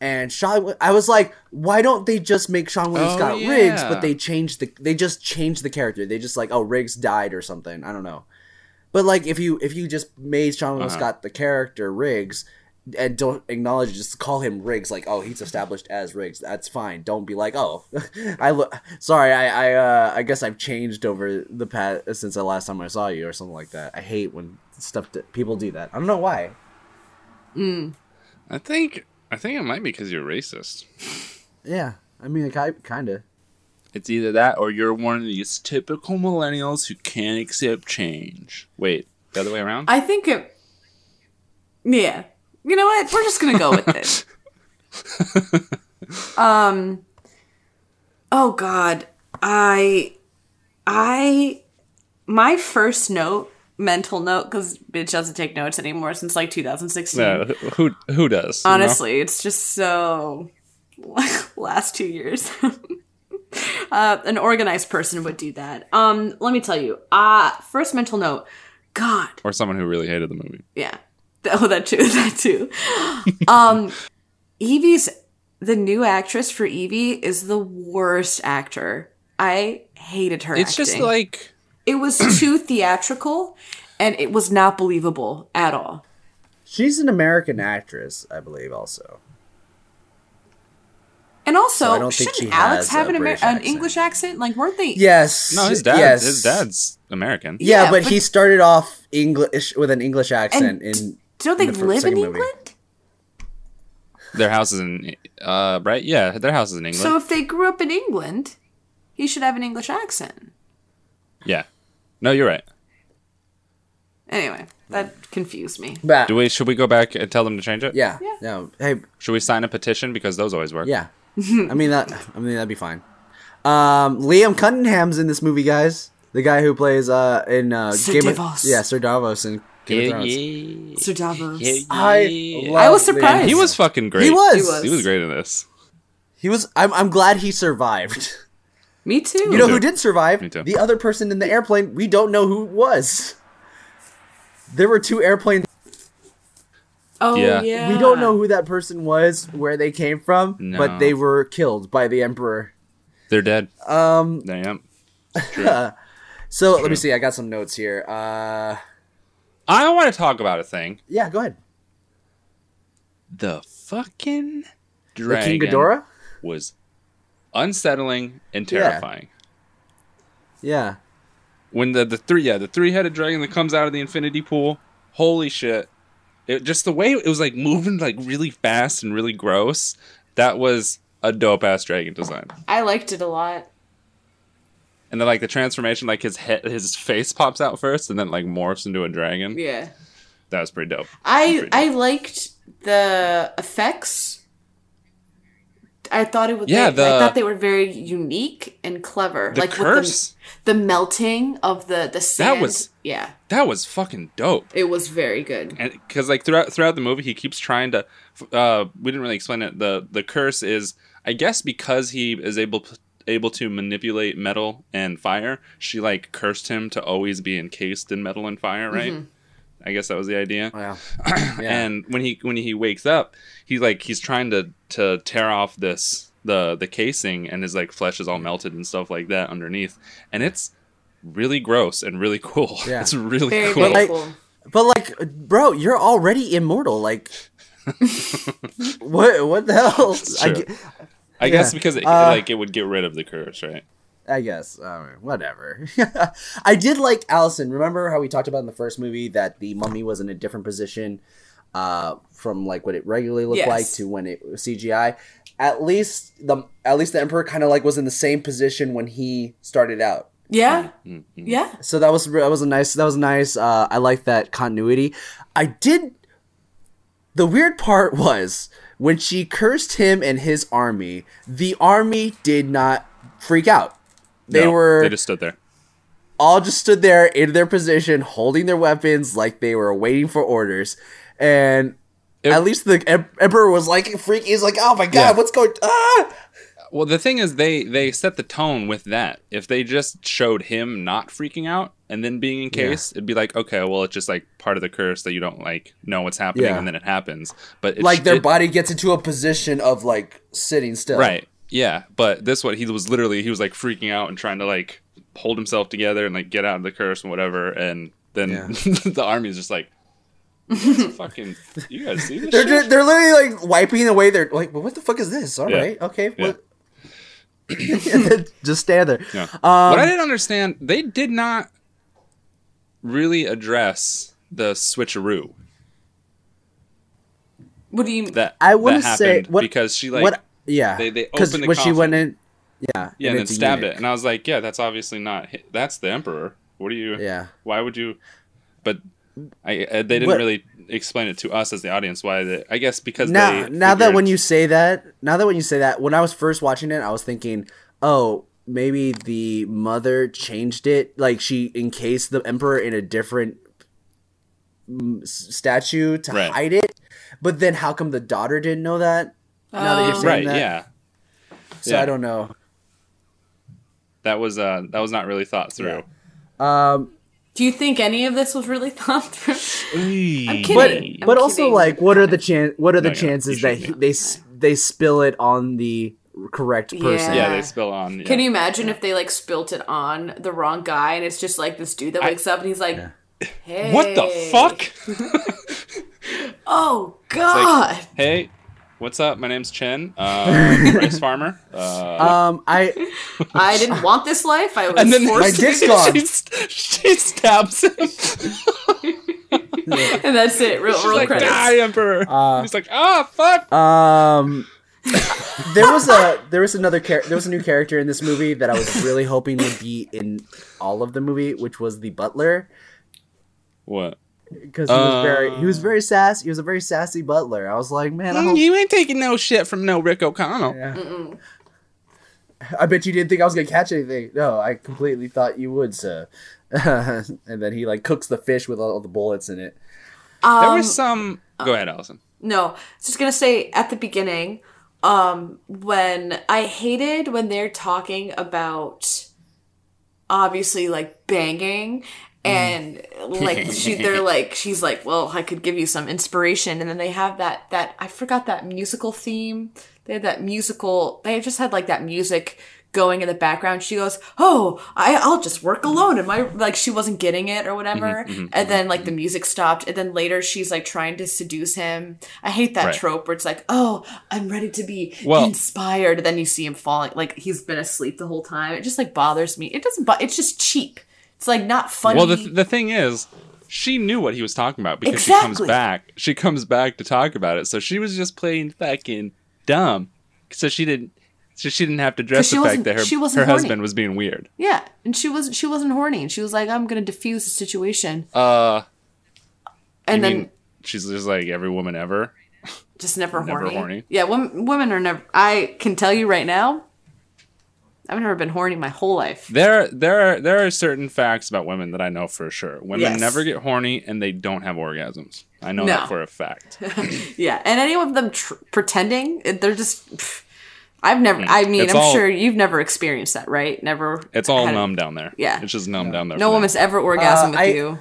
And Seann, I was like, why don't they just make Seann William Oh, Scott Riggs? But they changed the, they just changed the character. They just like, oh, Riggs died or something. I don't know. But like, if you if you just made Seann William Uh-huh. Scott the character Riggs, and don't acknowledge, it, just call him Riggs. Like, oh, he's established as Riggs. That's fine. Don't be like, oh, <laughs> I look. Sorry, I I uh, I guess I've changed over the past since the last time I saw you or something like that. I hate when stuff that people do that. I don't know why. I think I think it might be because you're racist. Yeah, I mean, kind of. It's either that or you're one of these typical millennials who can't accept change. Wait, the other way around? I think it. Yeah. You know what? We're just gonna go with it. <laughs> um. Oh God, I, I, my first note, mental note, because bitch doesn't take notes anymore since like 2016. no, who who does? you know? Honestly, it's just so. <laughs> last two years. <laughs> uh, an organized person would do that. Um, let me tell you. Uh, first mental note. God, or someone who really hated the movie. yeah. <laughs> Oh, that too. <laughs> That too. um, Evie's the new actress for Evie is the worst actor. I hated her. It's just like it was <clears throat> too theatrical, and it was not believable at all. She's an American actress, I believe, also. And also, So I don't think shouldn't she Alex has have an, Amer- an. English accent? Like, weren't they? Yes. No, his dad. Yes. His dad's American. Yeah, Yeah, but, but- he started off English with an English accent in. Don't they the fir- live in second movie. England? Their house is in. Uh, right? Yeah, their house is in England. So if they grew up in England, he should have an English accent. yeah. No, you're right. Anyway, that confused me. But, Do we? Should we go back and tell them to change it? yeah, Yeah. No. Hey, Should we sign a petition because those always work? yeah. I mean that. I mean that'd be fine. Um, Liam Cunningham's in this movie, guys. The guy who plays uh in uh, Sir Game of Davos. yeah Sir Davos in Game Yeah, of Thrones. yeah. Sir Davos. I Yeah. love I was Liam. surprised. He was fucking great. He was. He was. He was great in this. He was. I'm. I'm glad he survived. <laughs> Me too. You know too. who did survive? Me too. The other person in the airplane. We don't know who it was. There were two airplanes. oh Yeah. yeah. We don't know who that person was, where they came from, No. but they were killed by the emperor. They're dead. Um. Damn. <laughs> So let me see. I got some notes here. Uh. I want to talk about a thing. Yeah. Go ahead. The fucking The dragon King Ghidorah. was unsettling and Yeah. terrifying. Yeah. When the the three yeah the three headed dragon that comes out of the infinity pool, holy shit! It just the way it was like moving like really fast and really gross. That was a dope ass dragon design. I liked it a lot. And then like the transformation, like his head, his face pops out first, and then like morphs into a dragon. Yeah. That was pretty dope. I Pretty I liked the effects. I thought it was. Yeah, they- I thought they were very unique and clever. The like curse. with the, the melting of the the sand. was- yeah. That was fucking dope. It was very good. and because like throughout throughout the movie he keeps trying to uh we didn't really explain it the the curse is i guess because he is able able to manipulate metal and fire she like cursed him to always be encased in metal and fire right mm-hmm. i guess that was the idea Wow. <clears throat> and when he when he wakes up he's like he's trying to to tear off this the the casing and his like flesh is all melted and stuff like that underneath and it's really gross and really cool <laughs> Yeah. it's really Very cool very like- But like, bro, you're already immortal. Like, <laughs> <laughs> what? What the hell? I, true. gu- I guess because it, Uh, like it would get rid of the curse, right? I guess. Uh, whatever. <laughs> I did like Allison. Remember how we talked about in the first movie that the mummy was in a different position uh, from like what it regularly looked Yes. like to when it was CGI. At least the at least the emperor kind of like was in the same position when he started out. Yeah. Mm-hmm. Yeah. So that was that was a nice that was nice. Uh, I like that continuity. I did. The weird part <laughs> was when she cursed him and his army. The army did not freak out. They No, were they just stood there. all just stood there in their position, holding their weapons like they were waiting for orders. And It- at least the em- emperor was like freaking. He's like, "Oh my god, Yeah. what's going? Ah!" Well, the thing is, they they set the tone with that. If they just showed him not freaking out and then being in case, it'd be like, okay, well, it's just like part of the curse that you don't like know what's happening, Yeah. and then it happens. But it, Like their it- body gets into a position of like sitting still. right? Yeah, but this one, he was literally he was like freaking out and trying to like hold himself together and like get out of the curse and whatever, and then Yeah. <laughs> the army's just like. <laughs> Fucking, you guys see this? They're shit?" ju- they're literally like wiping away their like. Well, what the fuck is this? All Yeah. right, okay. Yeah. What? And then just stand there. Yeah. Um, what I didn't understand, they did not really address the switcheroo What do you? mean? that I that wouldn't say what because she like what. Yeah, they- they opened the when she went coffin. in, yeah, yeah and then stabbed eunuch. it, and I was like, yeah, that's obviously not that's the emperor. What do you? Yeah. Why would you? But I uh, they didn't What- really explain it to us as the audience why. The, I guess because now they now that when you say that now that when you say that when i was first watching it i was thinking oh maybe the mother changed it like she encased the emperor in a different mm, statue to Right. hide it but then how come the daughter didn't know that now that you're saying right, that yeah, so yeah. i don't know that was uh that was not really thought through. um Do you think any of this was really <laughs> thought through? I'm kidding. but I'm but also like what are the chan what are the No, yeah, you chances that he, they they spill it on the correct person Yeah, Yeah. they spill on. Yeah. Can you imagine if they like spilt it on the wrong guy and it's just like this dude that wakes up and he's like, "Hey, What the fuck? <laughs> <laughs> Oh God!" hey, What's up? My name's Chen, <laughs> uh, rice farmer. Uh, Um, I I didn't want this life. I <laughs> was and then forced my to dick's do gone. <laughs> she, st- she stabs him. it, and that's it. Real, She's real like, credits. die, Emperor. He's like, ah, fuck. Um, there was a there was another char- there was a new character in this movie that I was really hoping would be in all of the movie, which was the butler, what? Because he was very he was very sass. He was a very sassy butler. I was like, man, I, hope- You ain't taking no shit from no Rick O'Connell. Yeah. I bet you didn't think I was gonna catch anything. No, I completely thought you would, sir. <laughs> and then he like cooks the fish with all the bullets in it. There Um, was some. Go ahead, Allison. No, I was just gonna say at the beginning, um, when I hated when they're talking about obviously like banging Mm. and <laughs> like she they're like she's like, Well, I could give you some inspiration and then they have that that I forgot that musical theme. They had that musical they just had like that music going in the background. She goes, "Oh, I, I'll just work alone." And my like, she wasn't getting it or whatever. Mm-hmm, mm-hmm, and then mm-hmm, like the music stopped. And then later she's like trying to seduce him. I hate that Right. trope where it's like, "Oh, I'm ready to be Well- inspired." And then you see him falling, like he's been asleep the whole time. It just like bothers me. It doesn't. But it's just cheap. It's like not funny. Well, the, the thing is, she knew what he was talking about because she comes back. She comes back to talk about it. So she was just playing fucking dumb. So she didn't. So she didn't have to dress the fact that her, she wasn't her horny. husband was being weird. yeah, and she was she wasn't horny. And she was like, "I'm gonna diffuse the situation." Uh, And then she's just like every woman ever? just never, Never horny. horny. Yeah, women, women are never. I can tell you right now, I've never been horny my whole life. There, there are there are certain facts about women that I know for sure. Women Yes. never get horny and they don't have orgasms. I know No. that for a fact. <laughs> Yeah, and any of them tr- pretending, they're just. pff, I've never. I mean, It's I'm all- sure you've never experienced that, right? Never. It's all had- numb down there. Yeah. it's just numb down there. No for them. woman's ever orgasmed with I- you.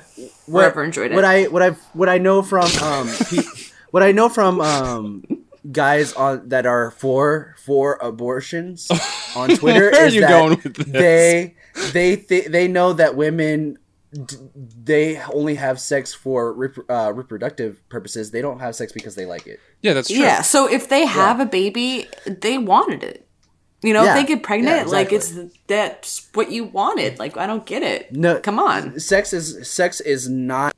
Or ever enjoyed it. What I what I what I know from um <laughs> pe- what I know from um guys on that are for for abortions <laughs> on Twitter Where are is you that going with this? they they th- they know that women d- they only have sex for rep- uh, reproductive purposes. They don't have sex because they like it. Yeah, that's true. yeah. So if they have a baby, they wanted it. You know, Yeah. if they get pregnant, Yeah, like it's that's what you wanted. Like I don't get it. No, come on. Sex is sex is not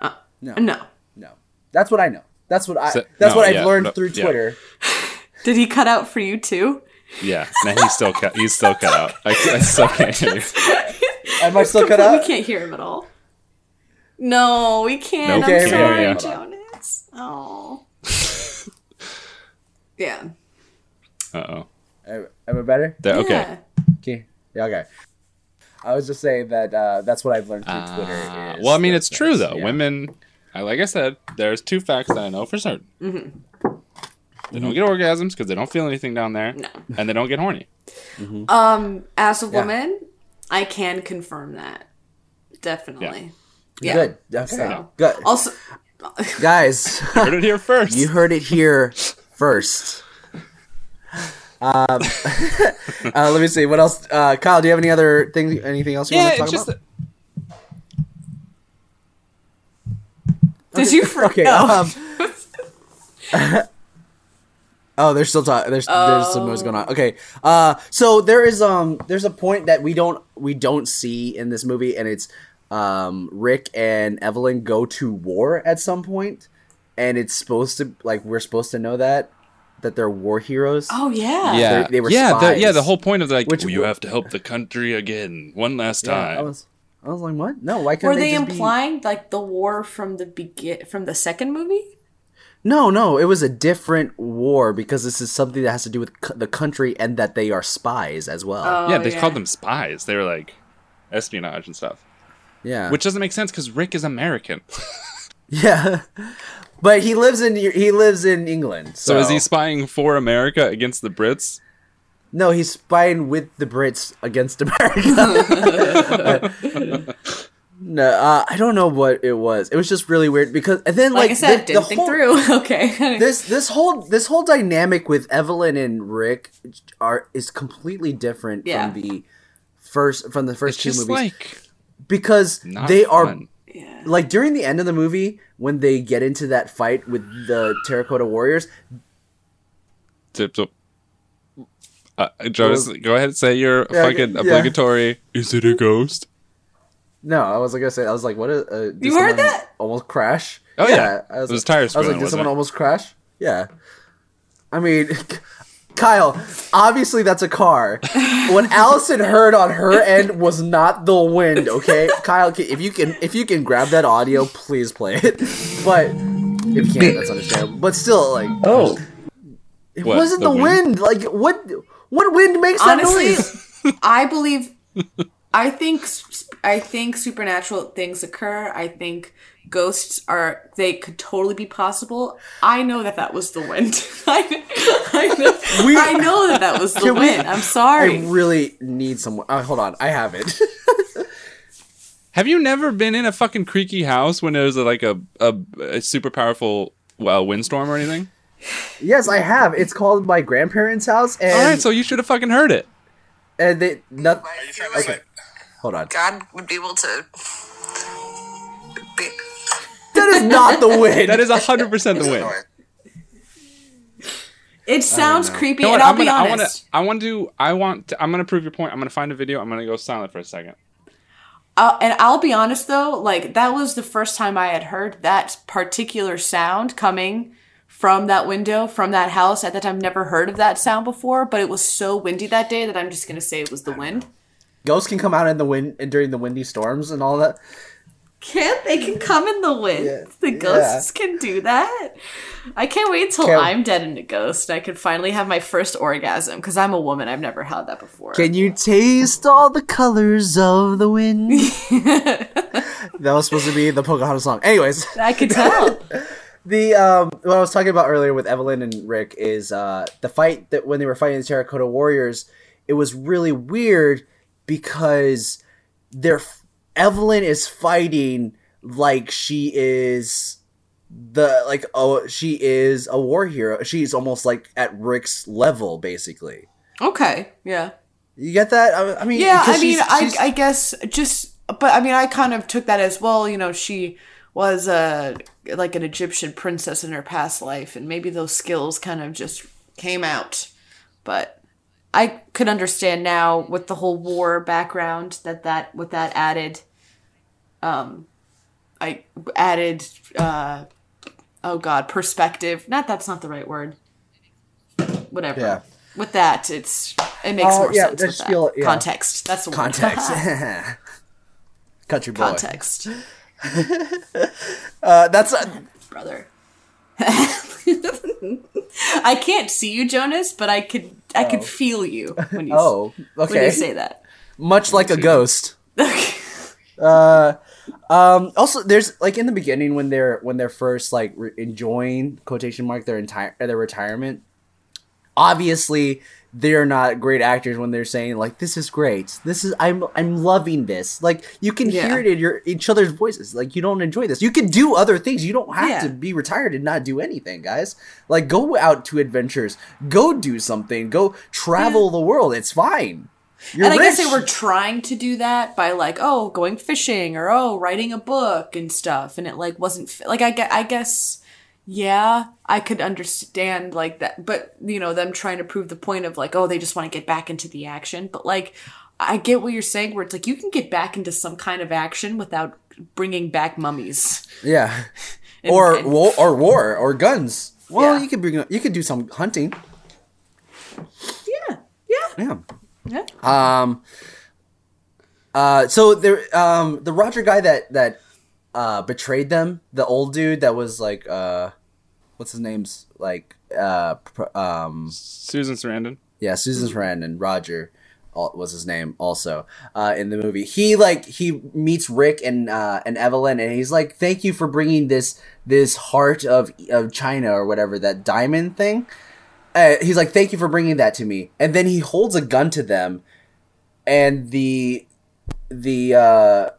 Uh, no, No. no. That's what I know. That's what I. Se- that's no, what I've yeah, learned no, through yeah. Twitter. <laughs> Did he cut out for you too? Yeah, no, he's still cut. He's still cut out. I, I still can't hear you. <laughs> Am I still cut out? We can't hear him at all. No, we can't. Nope, I'm can't sorry, hear. Jonas. Oh. yeah. Uh oh. Am am I better? Okay. Yeah. Okay. Yeah, okay. I was just saying that uh, that's what I've learned through Twitter. Uh, is well, I mean, it's true though. yeah. Women, I, like I said, there's two facts that I know for certain. Mm-hmm. They don't get orgasms because they don't feel anything down there, No. and they don't get horny. Um, as a Yeah. woman, I can confirm that. Definitely. Yeah. Good. Okay. So- Good. Also, <laughs> Guys, Heard it here first. you heard it here first. Um, <laughs> uh, let me see. What else? Uh, Kyle, do you have any other things? Anything else you yeah, want to it's talk just about? that- did you <laughs> forget? Okay. Um, <laughs> <laughs> oh, they're still talk. There's there's some noise going on. Okay. Uh, so there is um there's a point that we don't we don't see in this movie, and it's um Rick and Evelyn go to war at some point, and it's supposed to like we're supposed to know that that they're war heroes. oh yeah. yeah, They- they were yeah, the, yeah. The whole point of like, Which you have to help the country again one last Yeah, time. I was I was like, what? No, why couldn't Were they just be- implying like the war from the begin from the second movie? No, no, it was a different war because this is something that has to do with c- the country and that they are spies as well. Oh, yeah, Oh, they yeah. called them spies. They were like espionage and stuff, yeah, which doesn't make sense because Rick is American. <laughs> yeah, but he lives in he lives in England. So, So is he spying for America against the Brits? No, he's spying with the Brits against America. <laughs> <laughs> no, uh, I don't know what it was. It was just really weird because and then Like, like, I said, the, didn't the think whole, through. <laughs> okay. this this whole this whole dynamic with Evelyn and Rick are is completely different Yeah. from the first from the first It's two just movies like because not they are fun. Yeah. like during the end of the movie when they get into that fight with the terracotta warriors Tip, tip. Uh, Jonas, go ahead and say your Yeah, fucking yeah. obligatory. Is it a ghost? No i was like I said, i was like what is, uh, did You heard that? almost crash Oh, yeah. I was, It was tire I was like did wasn't someone it? almost crash yeah i mean <laughs> Kyle, obviously that's a car. <laughs> What Allison heard on her end was not the wind, okay? <laughs> Kyle, if you can if you can grab that audio, please play it. But if you can't, that's understandable. But still, like Oh. it What, wasn't the the, wind? wind? Like what what wind makes that noise? I believe. I think. I think supernatural things occur. I think ghosts are. They could totally be possible. I know that that was the wind. <laughs> I, I know. We- I know that that was the Can we- wind. I'm sorry. I really need someone. Uh, hold on, I have it. <laughs> Have you never been in a fucking creaky house when there's a, like a, a, a super powerful well windstorm or anything? yes, I have. It's called my grandparents' house, and All right, so you should have fucking heard it. and they not, Are you trying to say hold on. God would be able to be That is not the <laughs> wind. That is hundred percent the wind. annoying? it sounds creepy, You know and? I'll I'm be gonna, I want honest. to. I want to. I want. To, I'm gonna prove your point. I'm gonna find a video. I'm gonna go silent for a second. Uh, and I'll be honest though, like that was the first time I had heard that particular sound coming from that window, from that house. At that time, never heard of that sound before, but it was so windy that day that I'm just gonna say it was the wind. Ghosts can come out in the wind and during the windy storms and all that. Can't they can come in the wind? Yeah. The ghosts can do that. I can't wait till Can- I'm dead and a ghost. And I can finally have my first orgasm because I'm a woman. I've never had that before. Can you taste all the colors of the wind? <laughs> that was supposed to be the Pocahontas song. Anyways, I could tell. <laughs> the um, what I was talking about earlier with Evelyn and Rick is uh, the fight that when they were fighting the Terracotta Warriors. It was really weird because they're Evelyn is fighting like she is the like oh she is a war hero. She's almost like at Rick's level, basically. okay. Yeah. You get that? I, I mean, Yeah, I mean, she's- I, she's- I guess just, but I mean, I kind of took that as well. You know, she was a like an Egyptian princess in her past life, and maybe those skills kind of just came out. But I could understand now with the whole war background that that with that added, um, I added, uh, oh god, perspective. Not that's not the right word. Whatever. Yeah. With that, it's it makes Oh, more yeah, sense. With that. feel- yeah. Context. That's the word. context. <laughs> <laughs> Country boy. Context, <laughs> Uh, that's uh, brother. <laughs> I can't see you, Jonas, but I could I could feel you when you s- oh when okay. you say that. Much like a ghost. <laughs> Uh, um. Also, there's like in the beginning when they're when they're first like re- enjoying quotation mark their entire their retirement. Obviously, they're not great actors when they're saying like this is great. This is I'm I'm loving this. Like you can Yeah. hear it in your each other's voices. Like you don't enjoy this. You can do other things. You don't have Yeah. to be retired and not do anything, guys. Like go out to adventures. Go do something. Go travel the world. It's fine. You're and I guess they were trying to do that by like, oh, going fishing or oh, writing a book and stuff, and it like wasn't like I. I guess, yeah, I could understand like that, but you know, them trying to prove the point of like, oh, they just want to get back into the action, but like, I get what you're saying, where it's like you can get back into some kind of action without bringing back mummies. Yeah. <laughs> And- or and- war or war or guns. Well, Yeah. you could bring you could do some hunting. Yeah, yeah, Yeah. yeah. Um uh so there um the Roger guy that that uh betrayed them, the old dude that was like uh what's his name's like uh um Susan Sarandon. yeah, Susan Sarandon, Roger was his name also uh, in the movie. He like he meets Rick and uh, and Evelyn, and he's like, "Thank you for bringing this this heart of of China or whatever that diamond thing." Uh, he's like, "Thank you for bringing that to me," and then he holds a gun to them, and the the uh,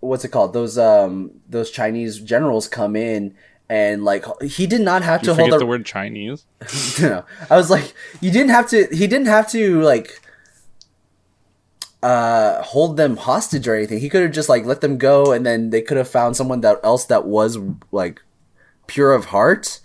what's it called? Those um those Chinese generals come in. And like he did not have You to hold a the word Chinese. <laughs> no. I was like, you didn't have to. He didn't have to like uh hold them hostage or anything. He could have just like let them go and then they could have found someone that else that was like pure of heart.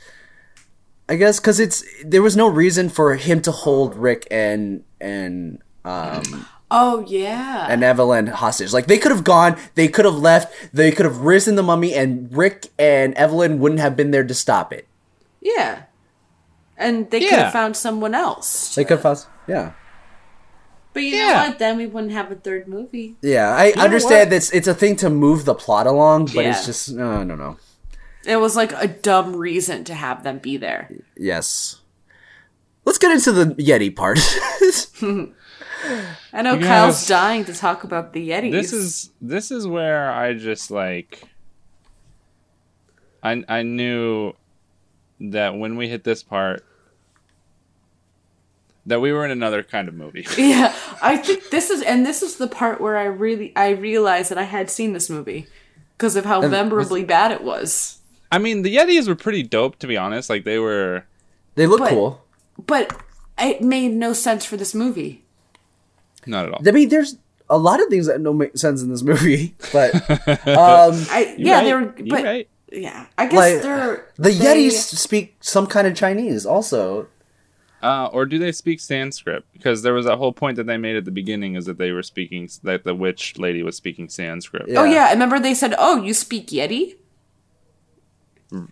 I guess cuz it's there was no reason for him to hold Rick and and um Oh yeah. and Evelyn hostage. Like they could have gone, they could have left, they could have risen the mummy and Rick and Evelyn wouldn't have been there to stop it. yeah. And they could have found someone else. They could have found yeah. But you Yeah. know what? Then we wouldn't have a third movie. Yeah, I know understand what? that's it's a thing to move the plot along, but it's Yeah. Uh, I don't know. It was like a dumb reason to have them be there. Yes. Let's get into the Yeti part. <laughs> <laughs> I know You Kyle's guys- dying to talk about the Yetis. this is this is where I just like I I knew that when we hit this part that we were in another kind of movie. <laughs> Yeah, I think this is, and this is the part where I really, I realized that I had seen this movie because of how memorably bad it was. I mean, the Yetis were pretty dope to be honest. Like they were they look But- cool. But it made no sense for this movie. Not at all. I mean, there's a lot of things that don't make sense in this movie, but <laughs> um, I yeah, right, they were, but right. yeah, I guess like they're the they- Yetis speak some kind of Chinese. Also, Uh, or do they speak Sanskrit? Because there was that whole point that they made at the beginning is that they were speaking that the witch lady was speaking Sanskrit. Yeah. Oh yeah, I remember they said, "Oh, you speak Yeti."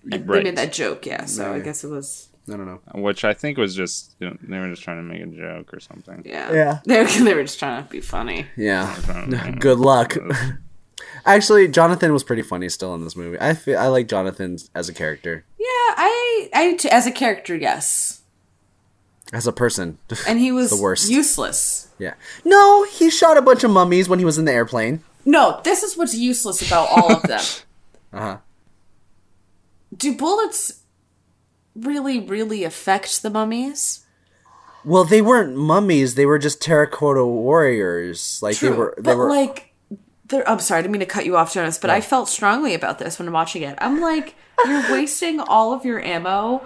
They made that joke, yeah. So I guess it was I don't know. Which I think was just you know, they were just trying to make a joke or something. yeah, Yeah. <laughs> They were, they were just trying to be funny. Yeah. To- <laughs> Good luck. <laughs> Actually, Jonathan was pretty funny still in this movie. I feel, I like Jonathan as a character, Yeah, I I as a character, yes, as a person. and he was The worst. useless. yeah. No, he shot a bunch of mummies when he was in the airplane. No, this is what's useless about all of them. Uh huh. Do bullets really, really affect the mummies? Well, they weren't mummies. They were just terracotta warriors. Like they were. They but were. like, they're, I'm sorry, I didn't mean to cut you off, Jonas, but I felt strongly about this when I'm watching it. I'm like, you're <laughs> wasting all of your ammo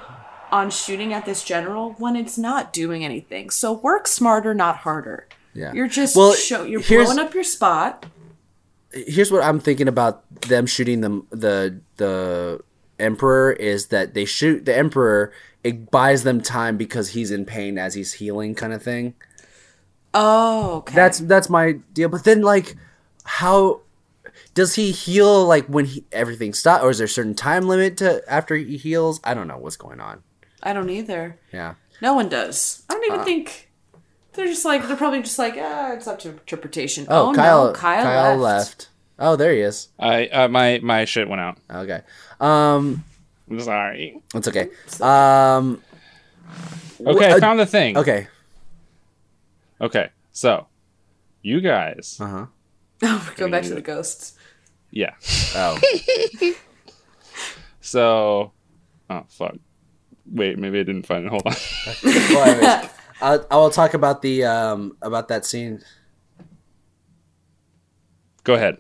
on shooting at this general when it's not doing anything. So work smarter, not harder. Yeah. You're just Well, show, you're blowing up your spot. here's what I'm thinking about them shooting them the the emperor is that they shoot the emperor. It buys them time because he's in pain as he's healing, kind of thing. Oh, okay. That's that's my deal. But then, like, how does he heal? Like when he, everything stops, or is there a certain time limit to after he heals? I don't know what's going on. I don't either. Yeah. No one does. I don't Uh. even think they're just like they're probably just like ah, it's up to interpretation. Oh, Oh, Kyle, no, Kyle, Kyle left. left. Oh, there he is. I uh, my my shit went out. Okay. Um, I'm sorry. it's okay. Um, Okay, uh, I found the thing. okay. Okay, so you guys, Uh huh. Oh, we go back to the ghosts. yeah. <laughs> Oh. So, oh fuck. Wait, maybe I didn't find it. Hold on. <laughs> well, anyways, I, I will talk about the um about that scene. Go ahead.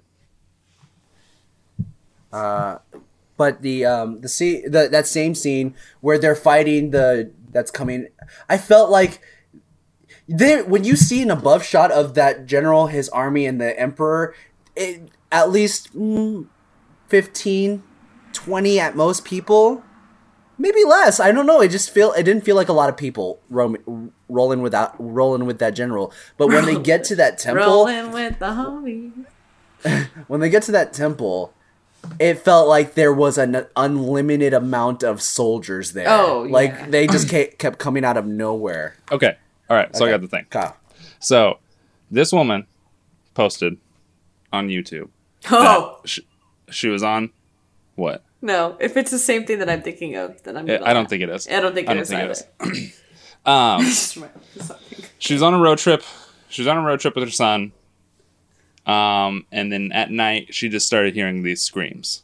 But the um the scene the, that same scene where they're fighting the that's coming, I felt like there when you see an above shot of that general, his army, and the emperor, it, at least mm, 15, 20 at most people, maybe less. I don't know. It just feel it didn't feel like a lot of people roam, rolling without rolling with that general. But when they get to that <laughs> temple, Rolling with the homies. <laughs> when they get to that temple, it felt like there was an unlimited amount of soldiers there. Oh, yeah. like they just <clears throat> kept coming out of nowhere. Okay. All right. So I got the thing. Kyle. So this woman posted on YouTube. <laughs> Oh She, she was on what? no! If it's the same thing that I'm thinking of, then I'm. I gonna I don't laugh. think it is. I don't think I it don't is think it either. is. <clears throat> Um, <laughs> Just remember something. she was on a road trip. She was on a road trip with her son. Um, and then at night she just started hearing these screams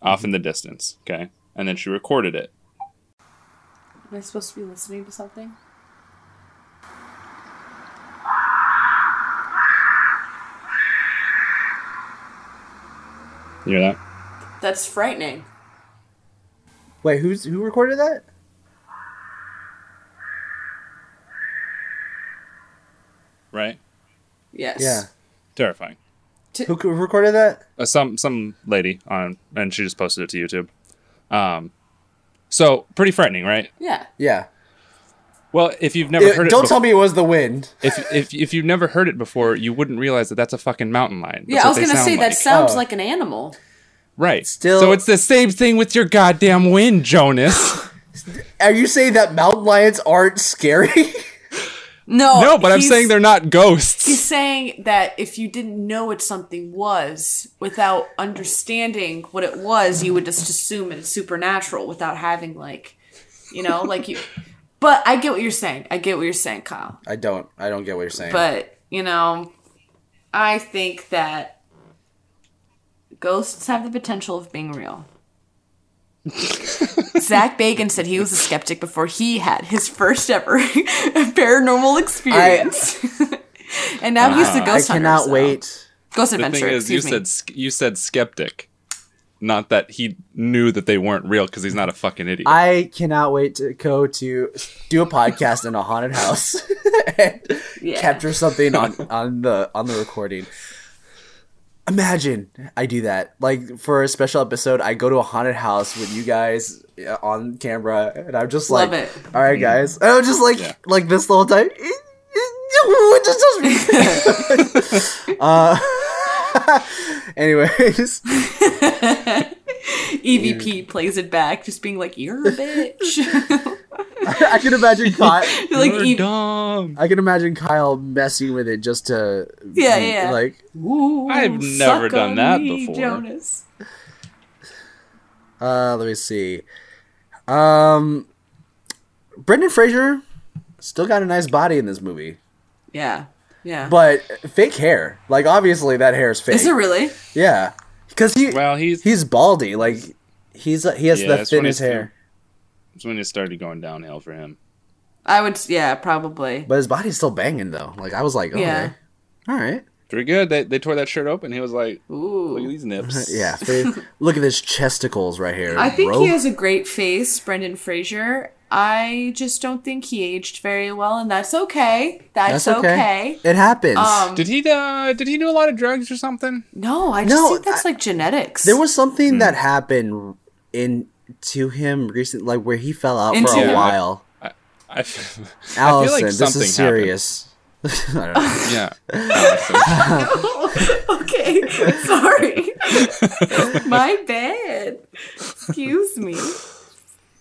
off in the distance. Okay, and then she recorded it. Am I supposed to be listening to something? You hear that? That's frightening. Wait, who's who recorded that? Right? Yes. Yeah. Terrifying. Who, who recorded that? Uh, some some lady on, and she just posted it to YouTube. Um, so pretty frightening, right? Yeah. Yeah. Well, if you've never Uh, heard it, don't bef- tell me it was the wind. if if if you've never heard it before, you wouldn't realize that that's a fucking mountain lion. Yeah, I was gonna sound say that sounds Oh. like an animal. right. Still- so it's the same thing with your goddamn wind, Jonas. <laughs> Are you saying that mountain lions aren't scary? <laughs> No, no, but I'm saying they're not ghosts. He's saying that if you didn't know what something was without understanding what it was, you would just assume it's supernatural without having like, you know, like you. But I get what you're saying. I get what you're saying, Kyle. I don't. I don't get what you're saying. But you know, I think that ghosts have the potential of being real. <laughs> Zak Bagans said he was a skeptic before he had his first ever <laughs> paranormal experience, <laughs> and now he's the uh, I ghost hunter. I cannot so- wait. Ghost the adventure. thing is, you me. said sk- you said skeptic, not that he knew that they weren't real because he's not a fucking idiot. I cannot wait to go to do a podcast in a haunted house and Yeah. capture something on on the on the recording. Imagine I do that. Like for a special episode, I go to a haunted house with you guys uh, on camera, and I'm just Love like, it. "All right, guys," and I'm just like, Yeah. like this the whole time. <laughs> <laughs> <laughs> uh, anyways, <laughs> EVP plays it back, just being like, "You're a bitch." <laughs> I can imagine <laughs> Kyle. like, You're E- dumb. I can imagine Kyle messing with it just to Yeah, be yeah. like Ooh, I've never done that me, before. Jonas. uh let me see. Um Brendan Fraser still got a nice body in this movie. Yeah, yeah. But fake hair. Like obviously that hair is fake. Is it really? Yeah. Cuz he Well, he's he's baldy. Like he's he has Yeah, the thinnest hair. it's when it started going downhill for him. I would. Yeah, probably. But his body's still banging though. Like I was like, okay. Yeah. All right. Pretty good. They, they tore that shirt open. He was like, "Ooh, "Look at these nips." <laughs> Yeah. Look at his chesticles right here. I think bro. he has a great face, Brendan Fraser. I just don't think he aged very well, and that's okay. That's, That's okay. okay. It happens. Um, Did he? Uh, did he do a lot of drugs or something? No, I just No, think that's I- like genetics. There was something Hmm. that happened in to him recently, like where he fell out Into for a him. while. I, I f- <laughs> I Allison, feel like this something is serious. <laughs> I. <laughs> Yeah. Okay, sorry. My bad. Excuse me.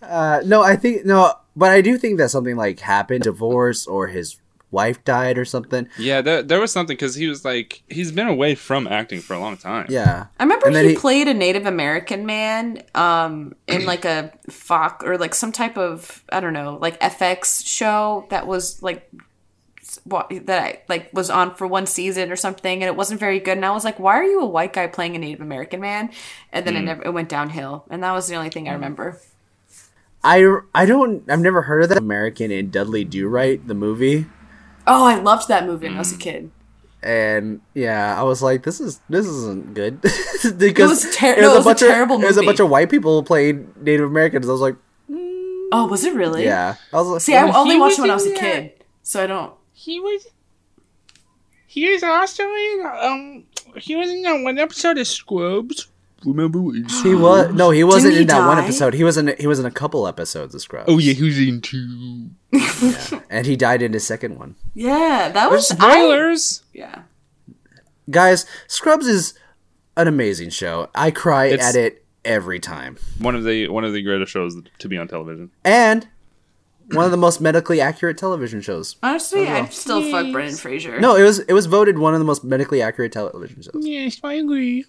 Uh, no, I think no, but I do think that something like happened, divorce, or his wife died or something. yeah, there, there was something because he was like, he's been away from acting for a long time. Yeah, I remember he, he- played a Native American man um, in like a Fox or like some type of I don't know like FX show that was like that I like was on for one season or something, and it wasn't very good. And I was like, why are you a white guy playing a Native American man? And then it never it went downhill, and that was the only thing I remember. I I don't I've never heard of that American in Dudley Do Right the movie, Oh, I loved that movie when I was a kid. and yeah, I was like, this is this isn't good <laughs> because was ter- no, it was a bunch of- terrible It was a bunch of white people playing Native Americans. I was like, Oh, was it really? yeah, I was like, See, I only he watched it when I was a in kid, so I don't. He was. He was also in. Um, he was in that one episode of Scrubs. Remember what he He was no, he wasn't he in that one die? episode. He was in he was in a couple episodes of Scrubs. Oh yeah, he was in two. and he died in his second one. Yeah, that was I, Spoilers. yeah. Guys, Scrubs is an amazing show. I cry It's- at it every time, One of the one of the greatest shows to be on television. and one of the most medically accurate television shows. Honestly, oh, I'd still fuck Brendan Fraser. No, it was it was voted one of the most medically accurate television shows. Yes, I agree.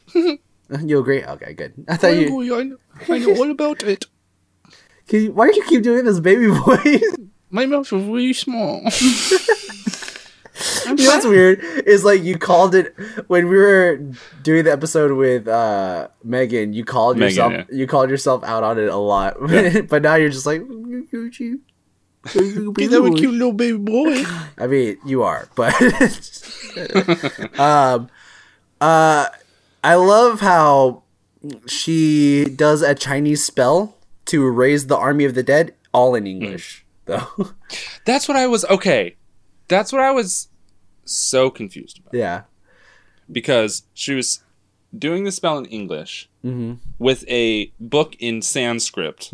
<laughs> You agree? Okay, good. I thought you. I know, I know all about it. <laughs> Can you why do you keep doing this baby voice? <laughs> My mouth is really small. you know what's weird is like you called it when we were doing the episode with uh Megan. You called Megan, yourself yeah. you called yourself out on it a lot, but now you're just like. Because I'm a cute little baby boy. I mean, you are, but um, uh, I love how she does a Chinese spell to raise the army of the dead, all in English, though. <laughs> That's what I was. Okay, that's what I was so confused about Yeah. because she was doing the spell in English Mm-hmm. with a book in Sanskrit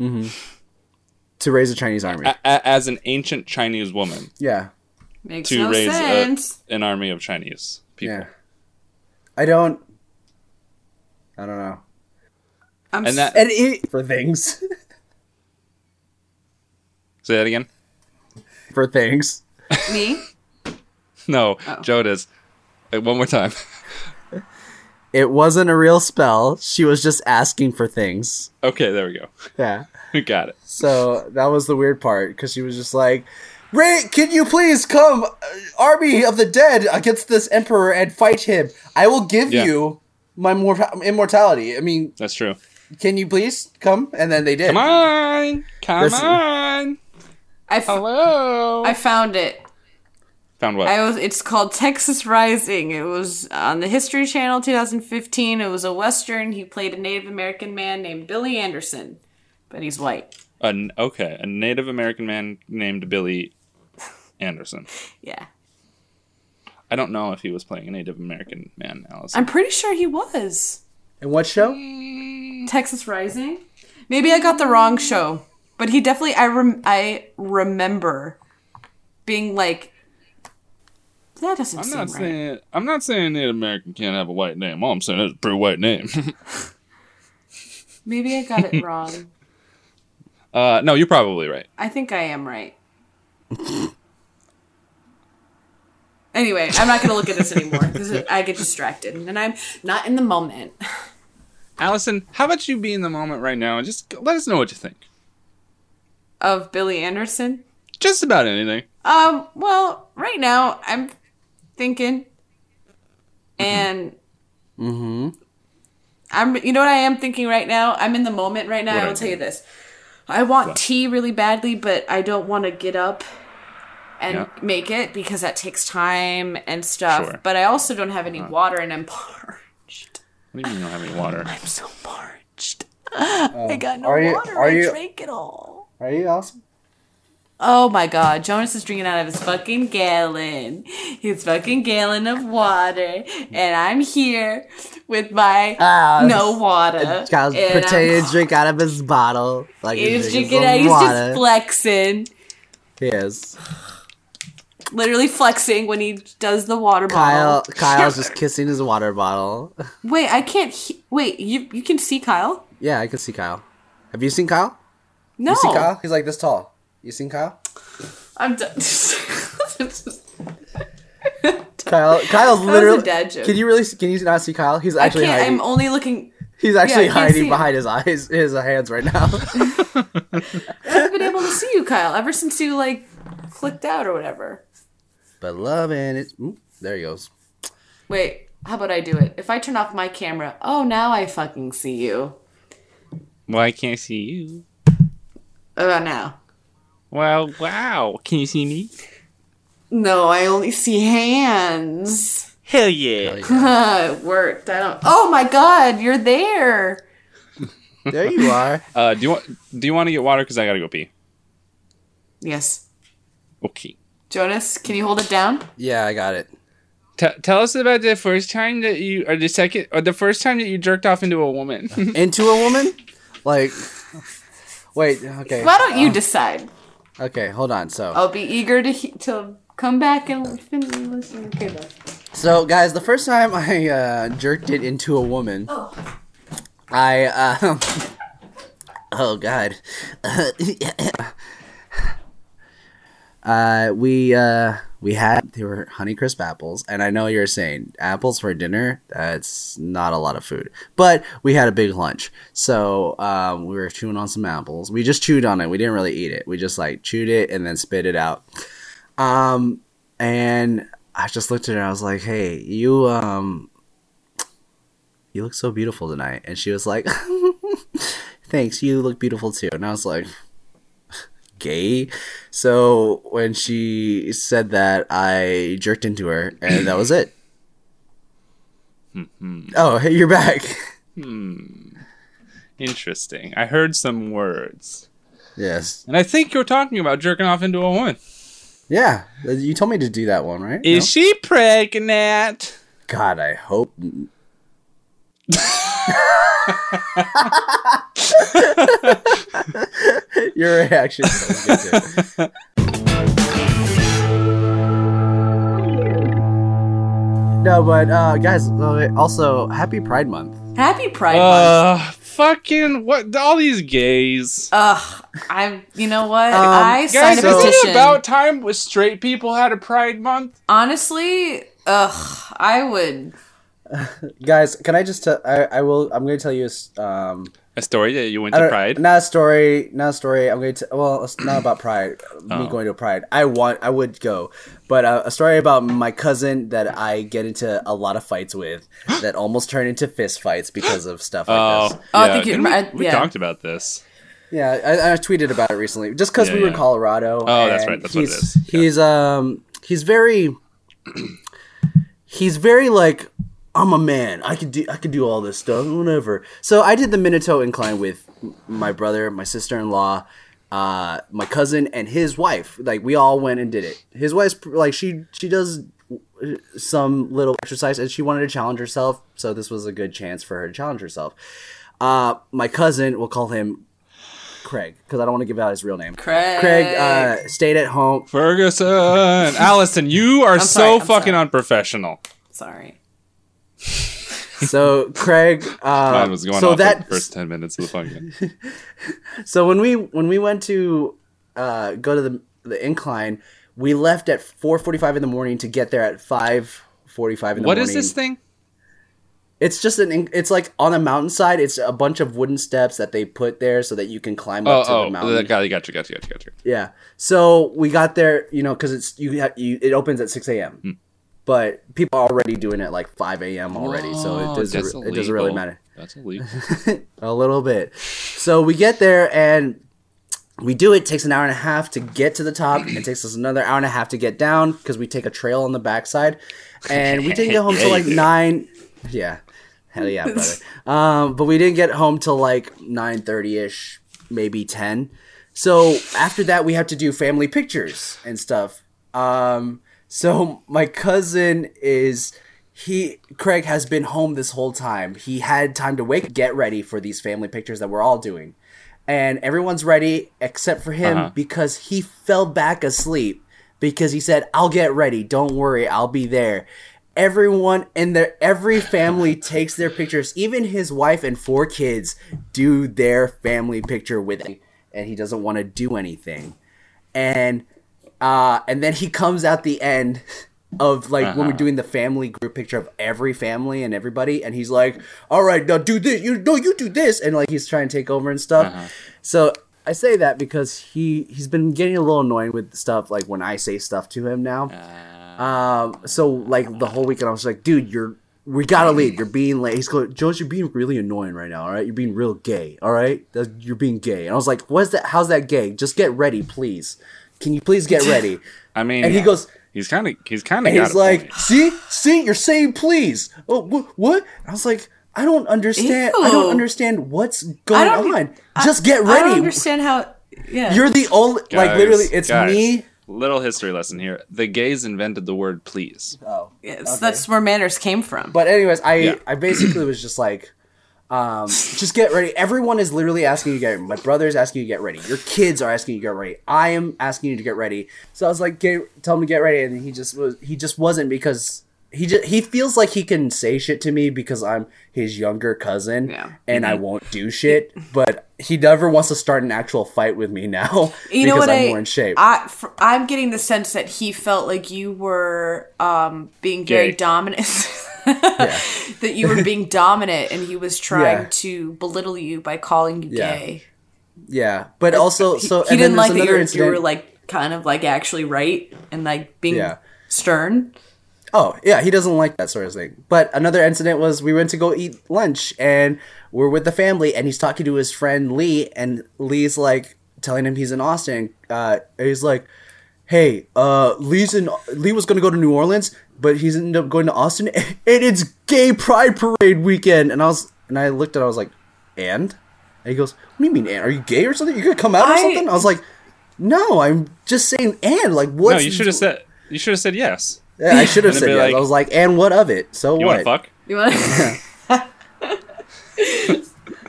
To raise a Chinese army. a- a- as an ancient Chinese woman yeah. Makes to no raise a- sense. an army of Chinese people. Yeah. I don't. I don't know. I'm And that And it, for things. <laughs> say that again. for things. me. <laughs> No, Oh. Joe does. Uh, One more time. <laughs> It wasn't a real spell. She was just asking for things. Okay, there we go. Yeah. We got it. So that was the weird part because she was just like, Ray, can you please come, uh, army of the dead, against this emperor and fight him? I will give Yeah. you my mor- immortality. I mean, That's true. can you please come? And then they did. Come on, come Listen. on. I, f- Hello. I found it. Found what? I was. It's called Texas Rising. It was on the History Channel, 2015. It was a western. He played a Native American man named Billy Anderson, but he's white. An, okay, a Native American man named Billy Anderson. <laughs> Yeah, I don't know if he was playing a Native American man, Alice. I'm pretty sure he was And what show? Texas Rising. Maybe I got the wrong show, but he definitely. I rem- I remember being like, that doesn't I'm seem not right. saying I'm not saying Native American can't have a white name. All I'm saying is a pretty white name. Maybe I got it wrong. <laughs> uh, no, you're probably right. I think I am right. <laughs> anyway, I'm not going to look at this anymore because I get distracted and I'm not in the moment. Allison, how about you be in the moment right now and just let us know what you think? Of Billy Anderson. Just about anything. Um, well, right now I'm thinking and Mm-hmm. I'm you know what I am thinking right now? I'm in the moment right now. What I will you tell you this. I want tea really badly, but I don't want to get up and Yeah. make it because that takes time and stuff. Sure. But I also don't have any water and I'm parched. What do you mean you don't have any water? <laughs> I'm so parched. I got no Are you- water. are I you- drank it all. Are you awesome? Oh my god, Jonas is drinking out of his fucking gallon. His fucking gallon of water. And I'm here with my Ah, no water. Kyle's and I'm pretending to drink out of his bottle. Like He's he's drinking drinking out. He's some just water. flexing. He is. Literally flexing when he does the water bottle. Kyle, bottle. <laughs> Kyle's just kissing his water bottle. Wait, I can't. He- Wait, you you can see Kyle? yeah, I can see Kyle. Have you seen Kyle? No, You see Kyle? He's like this tall. You seen Kyle? I'm done. <laughs> Kyle, Kyle's literally. Can you really? Can you not see Kyle? He's actually. I can't. hiding. I'm only looking. He's actually can't hiding behind his eyes, his hands right now. <laughs> I've been able to see you, Kyle, ever since you like clicked out or whatever. But loving it. Ooh, there he goes. Wait, how about I do it? If I turn off my camera, oh, now I fucking see you. Well, I can't see you. How about now? Well, wow. Can you see me? No, I only see hands. Hell yeah. <laughs> it worked. I don't. Oh my god, you're there. There you are. Uh, do you want do you want to get water? Because I gotta go pee. Yes. Okay. Jonas, can you hold it down? Yeah, I got it. T- tell us about the first time that you, or the second, or the first time that you jerked off into a woman. <laughs> Into a woman? Like, wait. Okay. Why don't you decide? Okay, hold on. So, I'll be eager to he- to come back and fin- listen. Okay, though. so guys, the first time I uh, jerked it into a woman, I uh, <laughs> oh god, <laughs> uh, we uh, we had they were Honeycrisp apples, and I know you're saying apples for dinner. That's not a lot of food, but we had a big lunch, so um, we were chewing on some apples. We just chewed on it. We didn't really eat it. We just like chewed it and then spit it out. Um, and I just looked at her. I was like, "Hey, you um." You look so beautiful tonight. And she was like, <laughs> Thanks, you look beautiful too. And I was like, Gay? So when she said that, I jerked into her, and that was it. oh, hey, you're back. <laughs> Hmm. Interesting. I heard some words, yes. and I think you're talking about jerking off into a woman. Yeah, you told me to do that one, right? Is No? she pregnant? God, I hope. <laughs> Your reaction. is so good, too. no, but uh, guys, uh, also happy Pride Month. Happy Pride Month. Uh, fucking what? All these gays. Ugh, I'm. You know what? Um, I Guys, signed a isn't petition. it about time with straight people had a Pride Month? Honestly, ugh, I would. <laughs> Guys, can I just? T- I I will. I'm going to tell you. a s- Um, A story that you went to Pride. Not a story. Not a story. I'm going to. Well, it's not about Pride. Me Oh. going to Pride. I want. I would go, but uh, a story about my cousin that I get into a lot of fights with, <gasps> that almost turn into fist fights because of stuff like Oh, this. Oh, I think you- Didn't we, we yeah. talked about this. Yeah, I, I tweeted about it recently, just because Yeah, we were in Colorado. Oh, that's right, that's what it is. Yeah. He's um he's very he's very like I'm a man. I could do I could do all this stuff, whatever. So I did the Manitou incline with my brother, my sister in law, uh, my cousin, and his wife. Like we all went and did it. His wife's like she she does some little exercise and she wanted to challenge herself, so this was a good chance for her to challenge herself. Uh, my cousin, we'll call him Craig because I don't want to give out his real name. Craig. Craig uh, stayed at home. Ferguson, Allison, you are sorry, so I'm fucking sorry. unprofessional. Sorry. So Craig, uh, was going so that the first ten minutes of the fucking. <laughs> so when we when we went to uh, go to the the incline, we left at four forty five in the morning to get there at five forty five in the What morning. What is this thing? It's just an. It's like on a mountainside. It's a bunch of wooden steps that they put there so that you can climb up Oh, to the oh, mountain. got you, got you, got you, got you, got you. Yeah. So we got there, you know, because it's you, you. It opens at six a.m. Hmm. But people are already doing it like five a.m. already, so Oh, it doesn't. It doesn't really matter. That's illegal. <laughs> a little bit. So we get there and we do it. Takes an hour and a half to get to the top. It <clears throat> takes us another hour and a half to get down because we take a trail on the backside, and we didn't get home till like <laughs> nine. Yeah, hell yeah, brother. <laughs> Um, but we didn't get home till like nine thirty ish, maybe ten. So after that, we have to do family pictures and stuff. Um, so my cousin is he Craig has been home this whole time. He had time to wake, get ready for these family pictures that we're all doing, and everyone's ready except for him Uh-huh. because he fell back asleep because he said, "I'll get ready. Don't worry, I'll be there." Everyone in their every family <laughs> takes their pictures. Even his wife and four kids do their family picture with him, and he doesn't want to do anything. And uh, and then he comes out the end of like when we're doing the family group picture of every family and everybody, and he's like, "All right, now do this. You no, you do this," and like he's trying to take over and stuff. So I say that because he he's been getting a little annoying with stuff like when I say stuff to him now. Um, so like the whole weekend I was like, "Dude, you're." We gotta leave. You're being late. He's going, Jones. You're being really annoying right now. All right, you're being real gay. All right, That's- you're being gay. And I was like, "What's that? How's that gay? Just get ready, please. Can you please get ready?" <laughs> I mean, And he goes, he's kind of, he's kind of. he's like, "See, see, you're saying please." Oh, wh- what? I was like, "I don't understand. I don't understand what's going don't- on. Just get I ready. don't understand how. Yeah. You're the only like literally. It's me. Little history lesson here. The gays invented the word please. Oh, Yes, That's where manners came from. But anyways, I Yeah. I basically was just like, um, just get ready. Everyone is literally asking you to get ready. My brother's asking you to get ready. Your kids are asking you to get ready. I am asking you to get ready. So I was like, get, tell him to get ready, and he just was. He just wasn't because he just he feels like he can say shit to me because I'm his younger cousin, Yeah. and I won't do shit. But he never wants to start an actual fight with me now you know <laughs> because what I'm I, more in shape. I fr- I'm getting the sense that he felt like you were um, being very Gay. dominant. <laughs> <laughs> that you were being dominant, and he was trying Yeah. to belittle you by calling you Yeah. gay. yeah, but also so he didn't like that you you were like kind of like actually right and like being stern. Oh, yeah, he doesn't like that sort of thing. But another incident was we went to go eat lunch and we're with the family and he's talking to his friend Lee and Lee's like telling him he's in Austin. Uh, he's like, "Hey, uh, Lee's in Lee was going to go to New Orleans, but he's ended up going to Austin <laughs> and it's gay pride parade weekend." And I was and I looked at it, I was like, "And?" And he goes, "What do you mean, and? Are you gay or something? You could come out or something?" I was like, No, I'm just saying. And like, what? no, you should have said. You should have said yes. Yeah, I should have said yes. like- I was like, and what of it? So You want what? to fuck? You want <laughs> <laughs>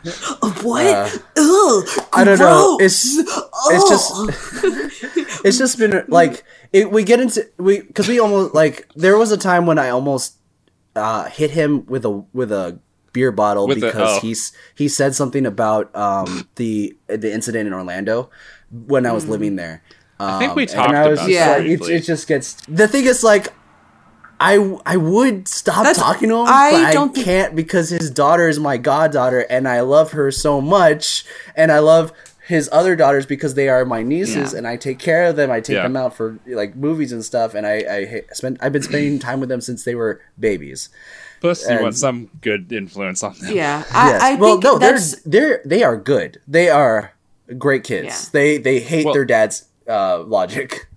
<laughs> what? Uh, Ugh, I don't know. gross. It's it's just <laughs> it's just been like it, we get into we because we almost like there was a time when I almost uh, hit him with a with a beer bottle With a- because oh. he's he said something about um, the the incident in Orlando when I was living there. I think we Um, talked I was about just Yeah. it, it just gets the thing is like I I would stop That's- talking to him, I but I don't think- can't because his daughter is my goddaughter, and I love her so much, and I love his other daughters because they are my nieces, Yeah. and I take care of them. I take Yeah. them out for like movies and stuff, and I I ha- spend I've been spending time with them since they were babies. Plus, you and- want some good influence on them. Yeah, <laughs> I, yes, I well, think no, they're they're they are good. They are great kids. Yeah. They they hate Well- their dad's uh, logic.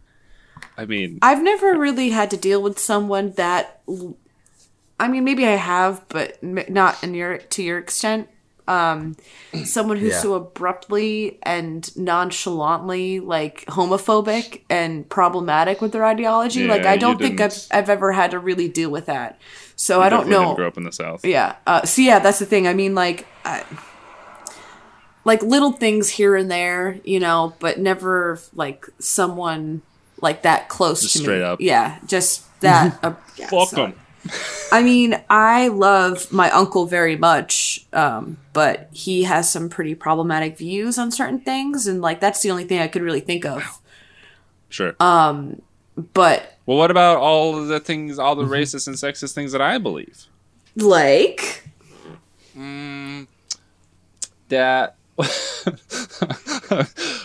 I mean, I've never really had to deal with someone that. I mean, maybe I have, but not in your to your extent. Um, someone who's Yeah. so abruptly and nonchalantly like homophobic and problematic with their ideology. like I don't think I've I've ever had to really deal with that. So I don't know. Didn't grow up in the South. Yeah. Uh, so yeah, that's the thing. I mean, like, I, like little things here and there, you know, but never like someone like that close Just to straight me. up. Yeah, just that. <laughs> uh, yeah, Fuck so- 'em. I mean, I love my uncle very much, um, but he has some pretty problematic views on certain things, and like that's the only thing I could really think of. Sure. Um, But well, what about all of the things, all the Mm-hmm. racist and sexist things that I believe? like, that <laughs> I'm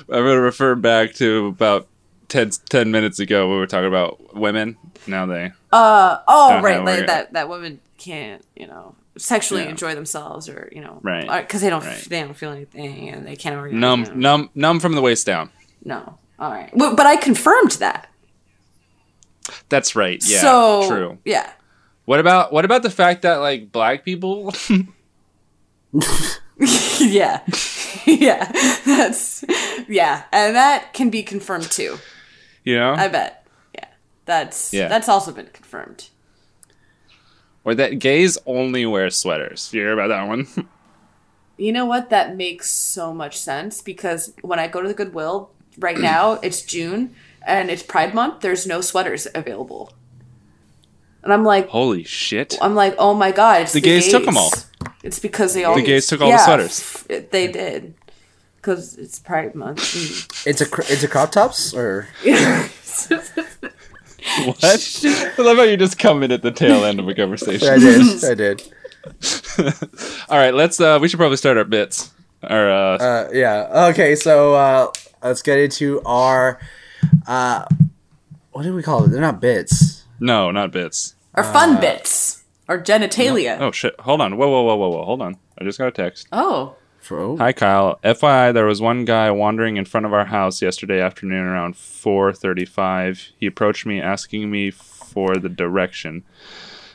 going to refer back to about 10, 10 minutes ago. We were talking about women. Now they. uh, oh right, like that that women can't, you know, sexually Yeah. enjoy themselves, or you know, Right, because they don't right. they don't feel anything and they can't organize. Numb, you know. numb, numb from the waist down. No, all right, but, but I confirmed that. That's right. Yeah, so true. Yeah, What about what about the fact that like black people? <laughs> <laughs> yeah, <laughs> yeah. That's yeah, and that can be confirmed too. You know, I bet. Yeah, that's Yeah. that's also been confirmed. or that gays only wear sweaters. You hear about that one? <laughs> You know what? That makes so much sense because when I go to the Goodwill right <clears throat> now, it's June and it's Pride Month. There's no sweaters available, and I'm like, Holy shit! I'm like, oh my god! It's The gays took them all. It's because they all The gays took all the sweaters. f- They did because it's Pride Month. It's a it's a crop tops or What? I love how you just come in at the tail end of a conversation. I did I did. <laughs> All right, let's. uh We should probably start our bits. Our uh, Uh, yeah. Okay. So uh, let's get into our uh, what do we call it? They're not bits. no, not bits. Or fun bits or genitalia. Oh shit! Hold on. Whoa, whoa, whoa, whoa, whoa. Hold on. I just got a text. Oh, For, oh. Hi Kyle. FYI, there was one guy wandering in front of our house yesterday afternoon around 4:35. He approached me asking me for the direction.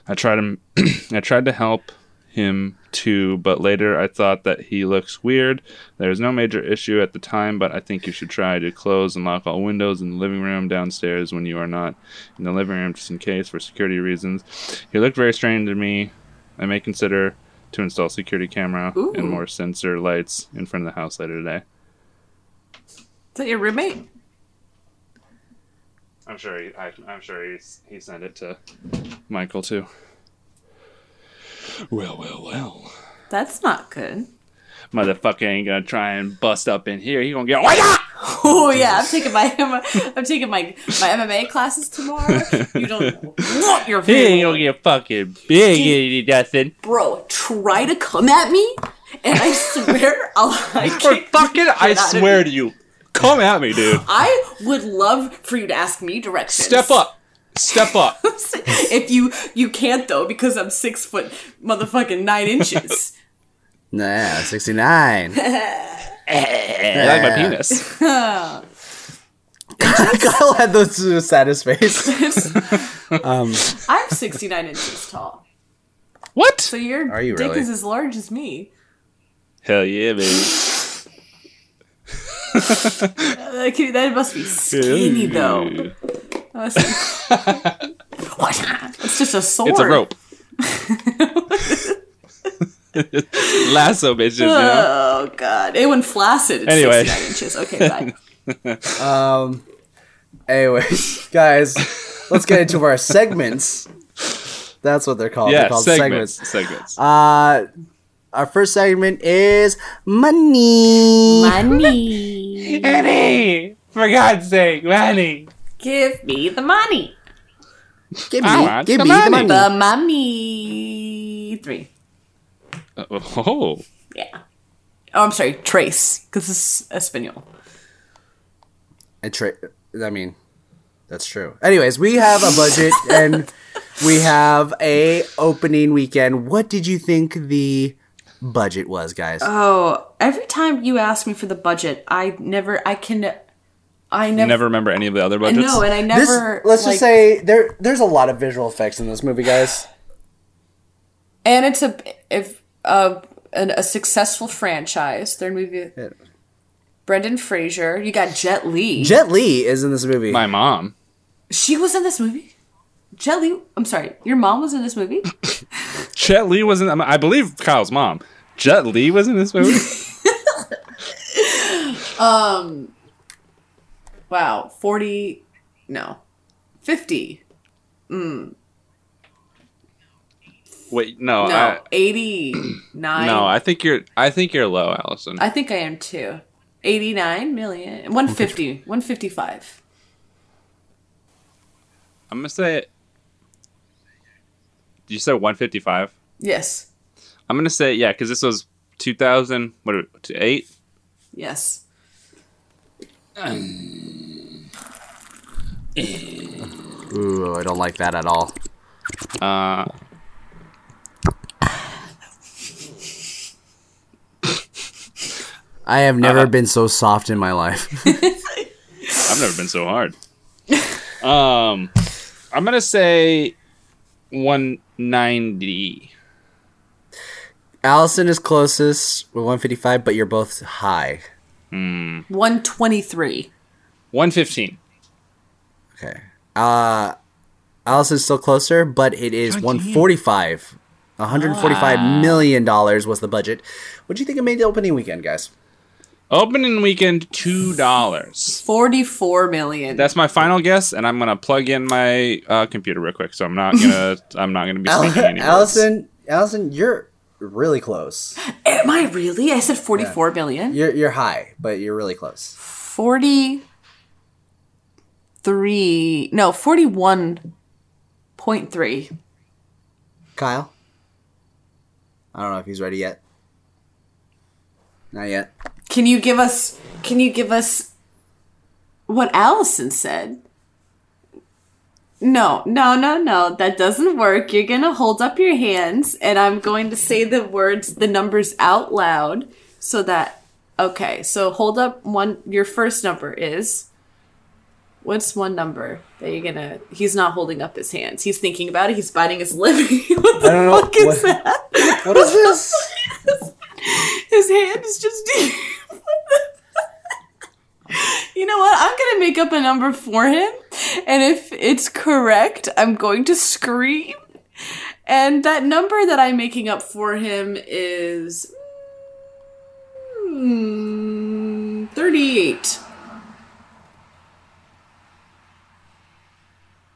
I tried him <clears throat> I tried to help him too, but later I thought that he looks weird. There was no major issue at the time, but I think you should try to close and lock all windows in the living room downstairs when you are not in the living room just in case for security reasons. He looked very strange to me. I may consider to install security camera and more sensor lights in front of the house later today. is that your roommate? I'm sure he, I, I'm sure he's, he sent it to Michael too. Well, well, well. That's not good. Motherfucker ain't gonna try and bust up in here. He gonna get. Oh, <laughs> Oh yeah, I'm taking my I'm taking my my MMA classes tomorrow. You don't want your. you're <laughs> He ain't feeling. gonna get fucking big, Dustin. Bro, try to come at me, and I swear <laughs> I'll I For fucking, I shit out of swear to you. Come at me, dude. I would love for you to ask me directions. Step up. Step up. if you you can't though because I'm six foot motherfucking nine inches. Nah, sixty nine. <laughs> I like my penis. <laughs> Kyle had the saddest face. <laughs> I'm 69 inches tall, What? so your Are you dick really? is as large as me. Hell yeah, baby. Uh, can- that must be skinny though. That must be- it's just a sword. It's a rope. <laughs> Lasso bitches, you know? Oh god! It went flaccid. It's Anyway. inches. Okay, bye. <laughs> Um. Anyways, <laughs> guys, let's get into our segments. That's what they're called. they're Yeah, called segments. segments. Segments. Uh, our first segment is money. Money. Annie! For God's sake, money. Give me the money. Give me, give the me the money. money. The mummy three. Uh, oh. Yeah. Oh, I'm sorry, Trace, because it's is Espanol. I, tra- I mean, that's true. Anyways, we have a budget <laughs> and we have a opening weekend. What did you think the budget was, guys? Oh, every time you ask me for the budget, I never, I can, I never, Never remember any of the other budgets? No, and I this, never. let's like- just say there there's a lot of visual effects in this movie, guys. and it's a if uh, an, a successful franchise. Their movie, Brendan Fraser. You got Jet Li. Jet Li is in this movie. My mom. she was in this movie. Jet Li. I'm sorry, your mom was in this movie. <laughs> Jet Li was in. I believe Kyle's mom. Jet Li was in this movie. <laughs> Um. Wow, forty, no, fifty. Wait, no, No, I, eighty nine. no. I think you're. I think you're low, Allison. I think I am too. 89 million. 150. 155. I'm gonna say. it. You said 155. Yes. I'm gonna say yeah, because this was 2000. What? To eight. Yes. Ooh, I don't like that at all. Uh, I have never Uh, been so soft in my life. <laughs> I've never been so hard. Um, I'm gonna say 190. Allison is closest with 155, but you're both high. 123. 115. Okay. Uh Allison's still closer, but it is 145. 145 million dollars was the budget. What do you think it made the opening weekend, guys? Opening weekend, two dollars. 44 million. That's my final guess, and I'm gonna plug in my uh, computer real quick. So I'm not gonna. <laughs> I'm not gonna be speaking any words. Allison, Allison, you're really close. Am I really? I said 44 million. You're you're high, but you're really close. 43. No, 41.3. Kyle? I don't know if he's ready yet. Not yet. Can you give us can you give us what Allison said? No, no, no, no. That doesn't work. You're going to hold up your hands and I'm going to say the words, the numbers out loud so that Okay, so hold up one your first number is What's one number that you're gonna? He's not holding up his hands. He's thinking about it. He's biting his lip. <laughs> what the don't know. fuck is What- that? What is this? <laughs> His hand is just. <laughs> you know what? I'm gonna make up a number for him, and if it's correct, I'm going to scream. And that number that I'm making up for him is. mm, 38.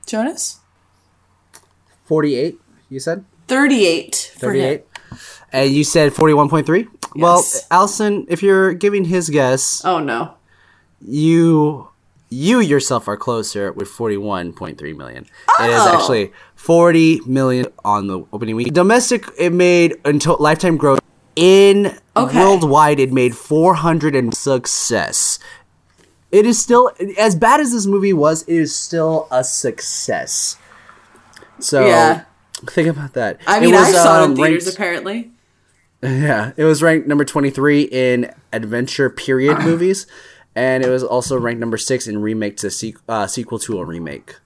Jonas? 48, you said? 38 38. And you said 41.3? Well, Yes. Allison, if you're giving his guess, Oh no. You you yourself are closer with 41.3 million. It is Oh. actually 40 million on the opening week. Domestic it made until lifetime growth in Okay. worldwide it made 400 and success. It is still as bad as this movie was, it is still a success. So Yeah. think about that. I It mean, I was, saw it um, in theaters ranked- apparently. <laughs> yeah, it was ranked number 23 in adventure period <sighs> movies, and it was also ranked number 6 in remake to sequ- uh, sequel to a remake.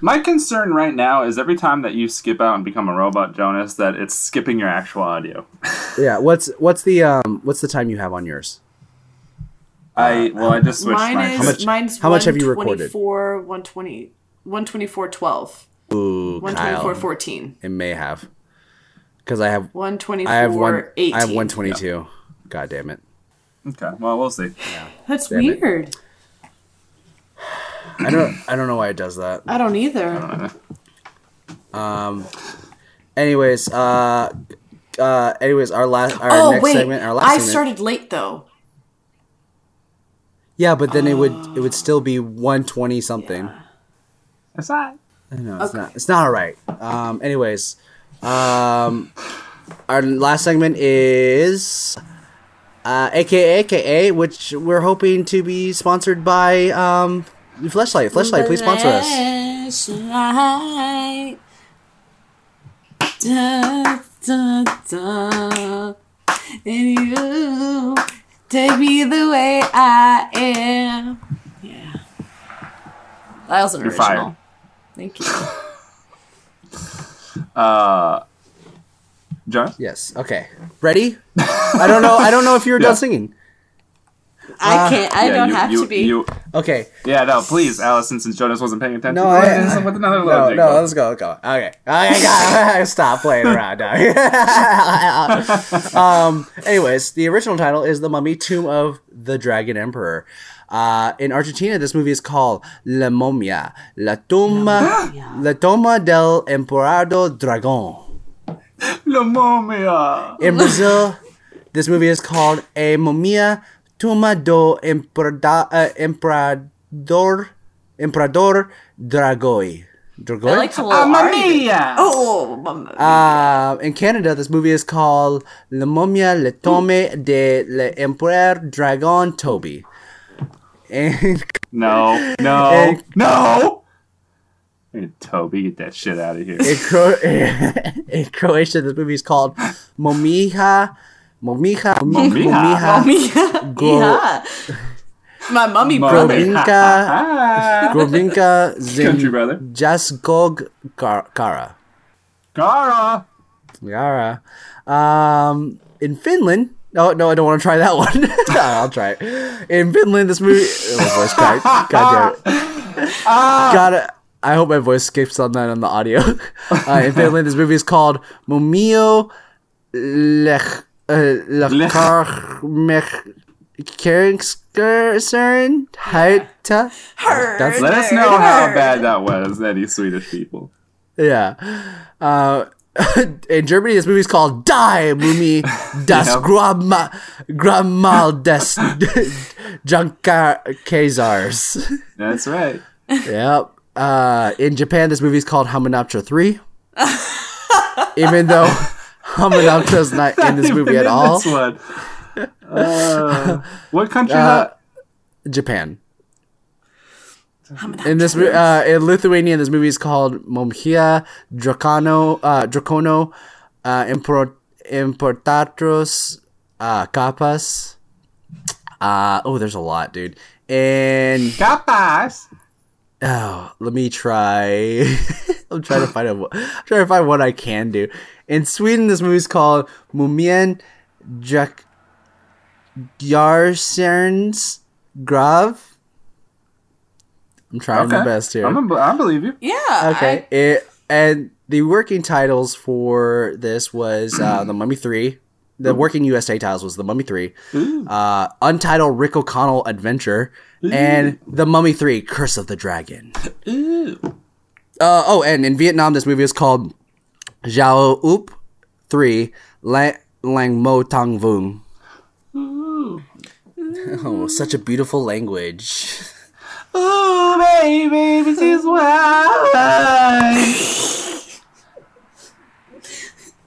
My concern right now is every time that you skip out and become a robot, Jonas, that it's skipping your actual audio. <laughs> Yeah, what's what's the um what's the time you have on yours? I well, I just switched Mine my is How much- mine's how much have you recorded? 124, 120, 124, 12. Ooh, 124, Kyle. 14. It may have. Because I have 124, I have one 18. I have 122. God damn it. Okay, well, we'll see. That's Damn it. weird. I don't I don't know why it does that. I don't either. Um. Anyways, uh uh anyways, our last our oh, next wait. segment, our last I segment. started late, though. Yeah, but then it would it would still be 120 something. That's right. No, it's not. It's not all right. Um anyways, um our last segment is uh aka aka which we're hoping to be sponsored by um Fleshlight. Fleshlight, please sponsor us. Flashlight. Da, da, da. And you take me the way I am. Yeah. That was an You're original. fired. Thank you. <laughs> Uh, John. Yes. Okay. Ready? I don't know. I don't know if you were <laughs> Yeah. done singing. I can't. I Yeah, don't you- have you- to be. You, Okay. yeah, no, please, Allison, since Jonas wasn't paying attention. No, go I- ahead with another No, jingle. no, let's go, let's go. Okay. Okay, God, stop playing around now. <laughs> um, anyways, the original title is The Mummy Tomb of the Dragon Emperor. Uh, in Argentina, this movie is called La Momia, La Tumba, La Toma del Emperador Dragón. La momia. In Brazil, this movie is called A Momia Tuma do Emperada, uh, Emperador, Emperador Dragoi. Dragoi? I like to little Mamma argue. Oh, mamma Uh, in Canada, this movie is called La Momia Le Tome de l'Empereur Dragon Toby. And No, no, <laughs> And- no. Hey, Toby, get that shit out of here. in, Cro- <laughs> in Croatia, this movie is called Momija. Momija. Momija. Momija. Gro- yeah. My mummy brother. Grobinka. Ah, <laughs> Grobinka Country brother. Jaskog Kara. Gara. Yara. Um, in Finland. No, no, I don't want to try that one. <laughs> I'll try it. In Finland, this movie. Oh, my voice cracked. God damn it. Got it. I hope my voice skips on that on the audio. <laughs> Uh, in Finland, this movie is called Mumio Lech. Uh, Lekarmech. Keringskersern Heita. That's Let us know how bad that was, any Swedish people. Yeah. Uh, <laughs> in Germany, this movie is called Die Mumie <laughs> das Yeah. Grama, Gramal des Junkar Kazars. That's right. yep. Uh, in Japan, this movie is called Hamunaptra 3. <laughs> Even though <laughs> Hamunaptra is not in this movie at all. This one. Uh, what country? Uh, is? Japan. In this, mo- uh, in Lithuania, this movie is called Momhia Dracano, uh, Dracono, uh, Import, Importatros, uh, Capas. Uh, oh, there's a lot, dude. And Capaz. Oh, let me try. <laughs> I'm trying to find a, I'm trying to find what I can do. In Sweden, this movie's called Mumien Jack Jarserns Grav. I'm trying my best here. I'm a, I believe you. Yeah. Okay. It, and the working titles for this was uh, The Mummy 3. The working USA titles was The Mummy 3, uh, Untitled Rick O'Connell Adventure, and The Mummy 3 Curse of the Dragon. Ooh. Uh, oh, and in Vietnam, this movie is called Zhao Oop 3 Lang, Lang Mo Tang Vung. Oh, such a beautiful language. Ooh, baby, this is why.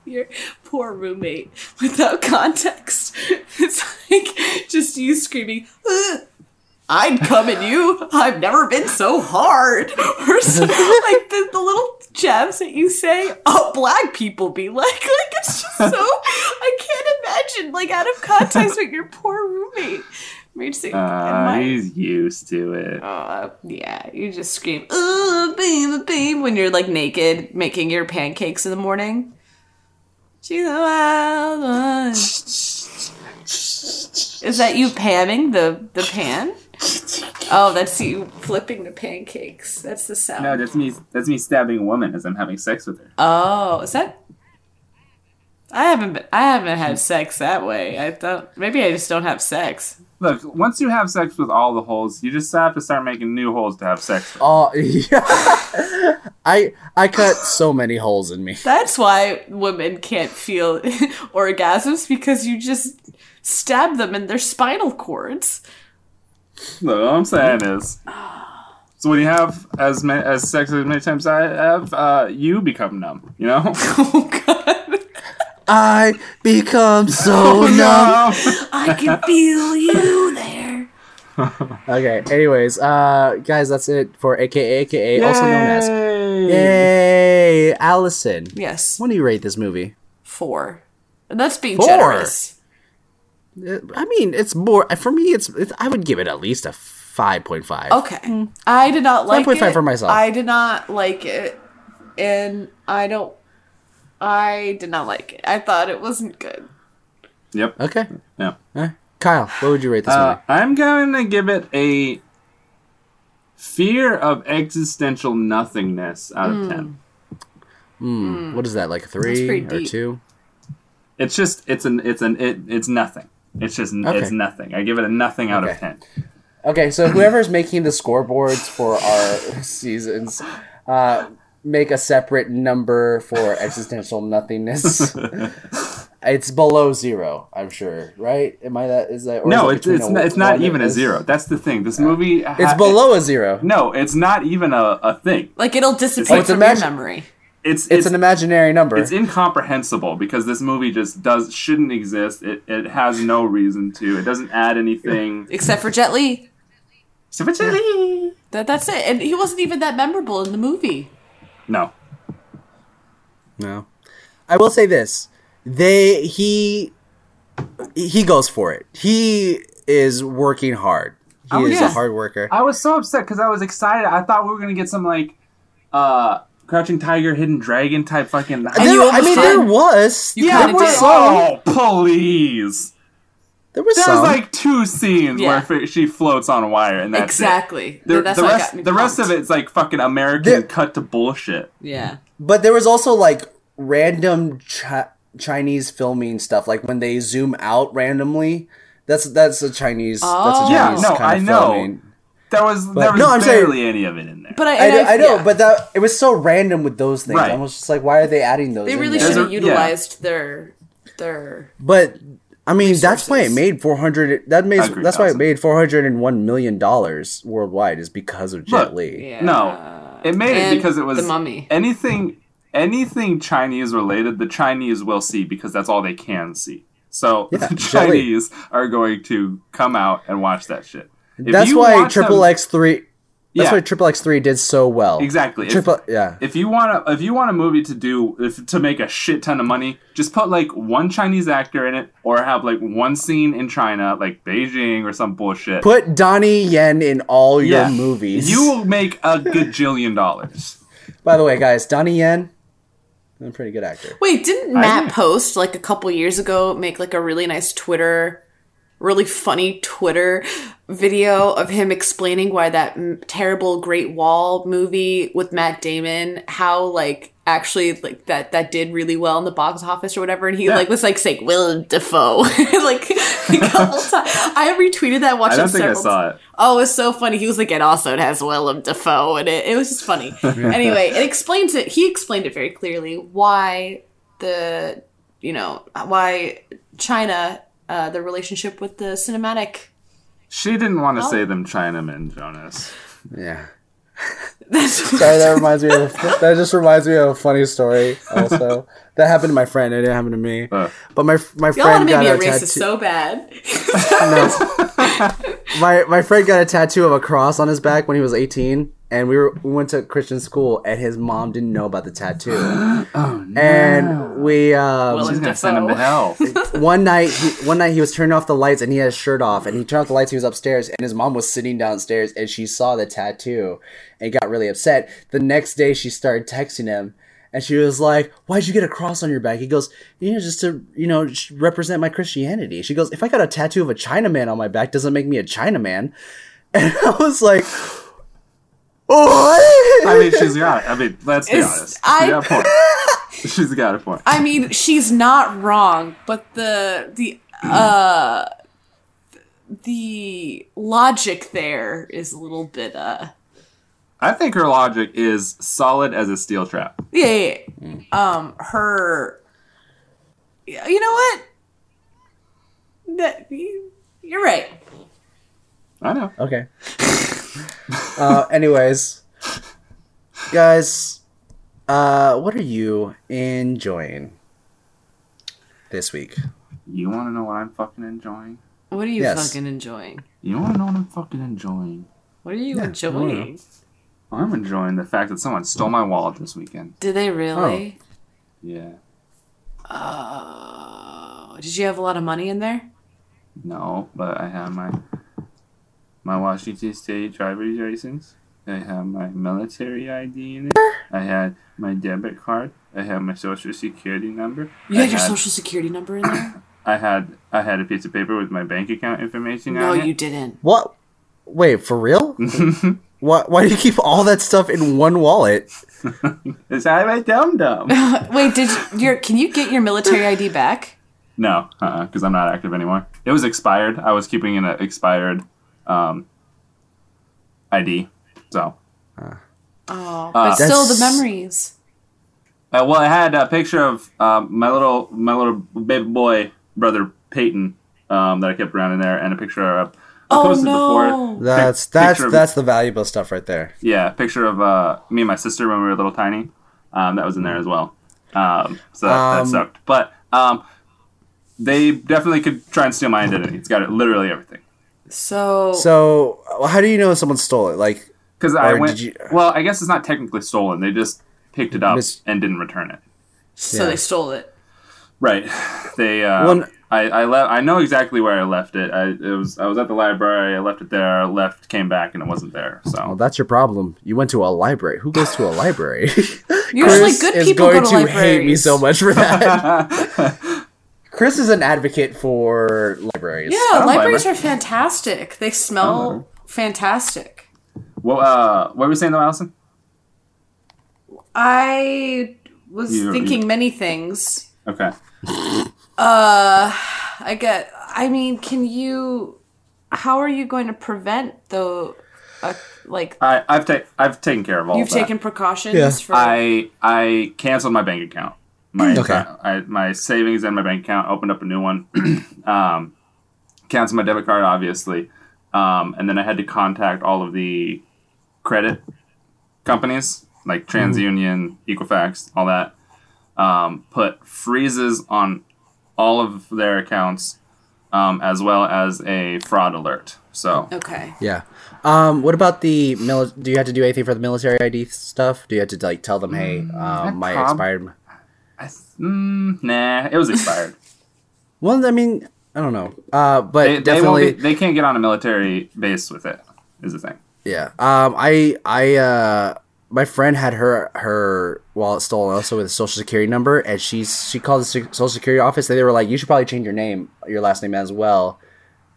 Your poor roommate without context. <laughs> It's like just you screaming, "Ugh, I'd come at you. I've never been so hard. <laughs> Or like the, the little jabs that you say, oh, black people be like. <laughs> Like, it's just so, I can't imagine, like, out of context with your poor roommate. Say, Uh, he's used to it. uh, yeah, you just scream, oh, baby, babe, when you're like naked making your pancakes in the morning. She's a wild one. <laughs> Is that you panning the the pan? <laughs> Oh, that's you flipping the pancakes. That's the sound. No, that's me. That's me stabbing a woman as I'm having sex with her. Oh, is that? I haven't been, I haven't had sex that way. I thought maybe I just don't have sex. Look, once you have sex with all the holes, you just have to start making new holes to have sex. With. Oh, yeah. <laughs> I I cut so many holes in me. That's why women can't feel <laughs> orgasms because you just stab them in their spinal cords. Look, all I'm saying is, so when you have as many as sex as many times I have, uh, you become numb. You know? <laughs> Oh god. I become so <laughs> numb. no. I can feel you there. <laughs> Okay. Anyways, uh, guys, that's it for AKA AKA, also known as Yay. Yay, Allison. Yes. What do you rate this movie? Four. And that's being Four. generous. I mean, it's more for me. It's, it's I would give it at least a five point five. Okay. I did not like 5.5 it. for myself. I did not like it. And I don't I did not like it. I thought it wasn't good. Yep. Okay. Yeah. Uh, Kyle, what would you rate this Uh, movie? I'm going to give it a fear of existential nothingness out of ten. Mm. What is that? Like a three or deep. two? It's just it's an it's an it, it's nothing. It's just Okay. it's nothing. I give it a nothing out Okay. of ten. Okay, so whoever's making the scoreboards for our <laughs> seasons, uh, make a separate number for existential nothingness. <laughs> it's below zero, I'm sure, right? Am I that? Is that? or is No, it it's it's a not, it's not even a zero. That's the thing. This movie ha- It's below a zero. No, it's not even a, a thing. Like it'll disappear it's from imagine- your memory. It's It's, it's an imaginary number. it's incomprehensible because this movie just does shouldn't exist. It it has no reason to. It doesn't add anything. Except for Jet Li. No. That that's it. And he wasn't even that memorable in the movie. No. No. I will say this. They he he goes for it. He is working hard. He Oh, is yeah. a hard worker. I was so upset because I was excited. I thought we were gonna get some like uh Crouching Tiger, Hidden Dragon type fucking. There- I mean, did. there was. You yeah, kinda oh, there was, did. oh please! There was There some. like two scenes Yeah. where she floats on a wire, and that's it. exactly. The, that's the what rest, got me the rest of it's like fucking American There- cut to bullshit. Yeah. But there was also like random chi- Chinese filming stuff, like when they zoom out randomly. That's that's a Chinese. that's a Oh. Yeah, no, kind I know. filming. There was there was no, I'm saying- barely any of it in there. But I, I, and know- I know, yeah. but that it was so random with those things. Right. I was just like, why are they adding those? they really should have a- yeah. utilized their their But I mean, that's why it made four hundred. That made Agree, that's why it made four hundred and one million dollars worldwide is because of Jet Look, Li. yeah. No, it made And it because it was The Mummy. anything anything Chinese related. The Chinese will see because that's all they can see. So Yeah, <laughs> the Jet Li. Chinese are going to come out and watch that shit. If That's why want Triple them- X three. That's Yeah. why Triple X three did so well. Exactly. If- yeah. If you want to, if you want a movie to do if, to make a shit ton of money, just put like one Chinese actor in it, or have like one scene in China, like Beijing or some bullshit. Put Donnie Yen in all your Yeah. movies. You will make a gajillion dollars. By the way, guys, Donnie Yen, a pretty good actor. Wait, didn't Matt Post like a couple years ago make like a really nice Twitter, really funny Twitter video of him explaining why that m- terrible Great Wall movie with Matt Damon, how like actually like that that did really well in the box office or whatever, and he Yeah. like was like saying Willem Dafoe <laughs> like a couple times. I retweeted that. Watched I don't it think I saw it. Oh, it was so funny. He was like, it also it has Willem Dafoe, and it, it was just funny. <laughs> anyway, it explains it. He explained it very clearly why the, you know, why China, uh, the relationship with the cinematic. She didn't want to Oh. say them Chinamen, Jonas. Yeah. <laughs> Sorry, that reminds me of that just reminds me of a funny story. Also, <laughs> that happened to my friend. It didn't happen to me. Uh. But my my Y'all friend got me a a racist tattoo. so bad. <laughs> my my friend got a tattoo of a cross on his back when he was 18 and we were we went to christian school and his mom didn't know about the tattoo <gasps> Oh, and we um, Willem She's gonna send him to hell. <laughs> one night he, one night he was turning off the lights and he had his shirt off and he turned off the lights he was upstairs and his mom was sitting downstairs and she saw the tattoo and got really upset the next day she started texting him And she was like, "Why'd you get a cross on your back?" He goes, "You know, just to you know represent my Christianity." She goes, "If I got a tattoo of a Chinaman on my back, doesn't make me a Chinaman." <laughs> And I was like, "What?" I mean, she's got. it. I mean, let's be It's- honest. I- She's got a point. <laughs> She's got a point. I mean, she's not wrong, but the the uh the logic there is a little bit uh I think her logic is solid as a steel trap. yeah, yeah, yeah. um her you know what that you're right I know. Okay. <laughs> uh, anyways, guys, uh, what are you enjoying this week? You want to know what I'm fucking enjoying? what are you Yes. fucking enjoying You want to know what I'm fucking enjoying? what are you Yeah, enjoying I'm enjoying the fact that someone stole my wallet this weekend. did they really Yeah. oh did you have a lot of money in there No, but I have my my Washington State driver's license. I have my military ID in it. I had my debit card. I have my social security number. you I had your had- social security number in there <coughs> I had I had a piece of paper with my bank account information no on it. you didn't What? Wait, for real? <laughs> why, why do you keep all that stuff in one wallet? <laughs> Is out of my dum dum. <laughs> Wait, did you, your can you get your military ID back? no, uh-uh, because I'm not active anymore. It was expired. I was keeping an expired um, ID. So, Oh, but Uh, still the memories. uh, well, I had a picture of um, my little my little baby boy brother Peyton um, that I kept around in there, and a picture of. I Oh posted before. no! That's Pic- that's of- that's the valuable stuff right there. Yeah, picture of uh, me and my sister when we were a little tiny. Um, that was in there as well. Um, so that, Um, that sucked. But um, they definitely could try and steal my identity. It's got it, literally everything. So, So, how do you know someone stole it? Like, Because I went. you- Well, I guess it's not technically stolen. They just picked it up Mis- and didn't return it. so yeah. they stole it. Right. <sighs> They. Uh, One- I I left. I know exactly where I left it. I it was. I was at the library. I left it there. Left. Came back and it wasn't there. So. well, that's your problem. You went to a library. Who goes to a library? <laughs> Usually, Chris good is people going go to, to hate me so much for that. <laughs> <laughs> Chris is an advocate for libraries. Yeah, libraries are fantastic. They smell fantastic. well, uh, what were we saying though, Allison? I was You- thinking many things. Okay. Uh, I get. I mean, can you? How are you going to prevent the? Uh, like I I've taken I've taken care of all. you've of that. taken precautions Yeah. for. I I canceled my bank account. My Okay. I, my savings and my bank account opened up a new one. <clears throat> um, canceled my debit card, obviously, um, and then I had to contact all of the credit companies like TransUnion, Equifax, all that. Um, put freezes on all of their accounts, um, as well as a fraud alert. So okay. Yeah. Um, what about the mili- Do you have to do anything for the military ID stuff? Do you have to like tell them, hey, um, my prob- expired? I, mm, nah, it was expired. <laughs> Well, I mean, I don't know. Uh, but they, they, won't definitely, be, they can't get on a military base with it. Is the thing. yeah. Um, I, I, uh, my friend had her her wallet stolen also with a social security number, and she's she called the social security office. And they were like, you should probably change your name, your last name as well.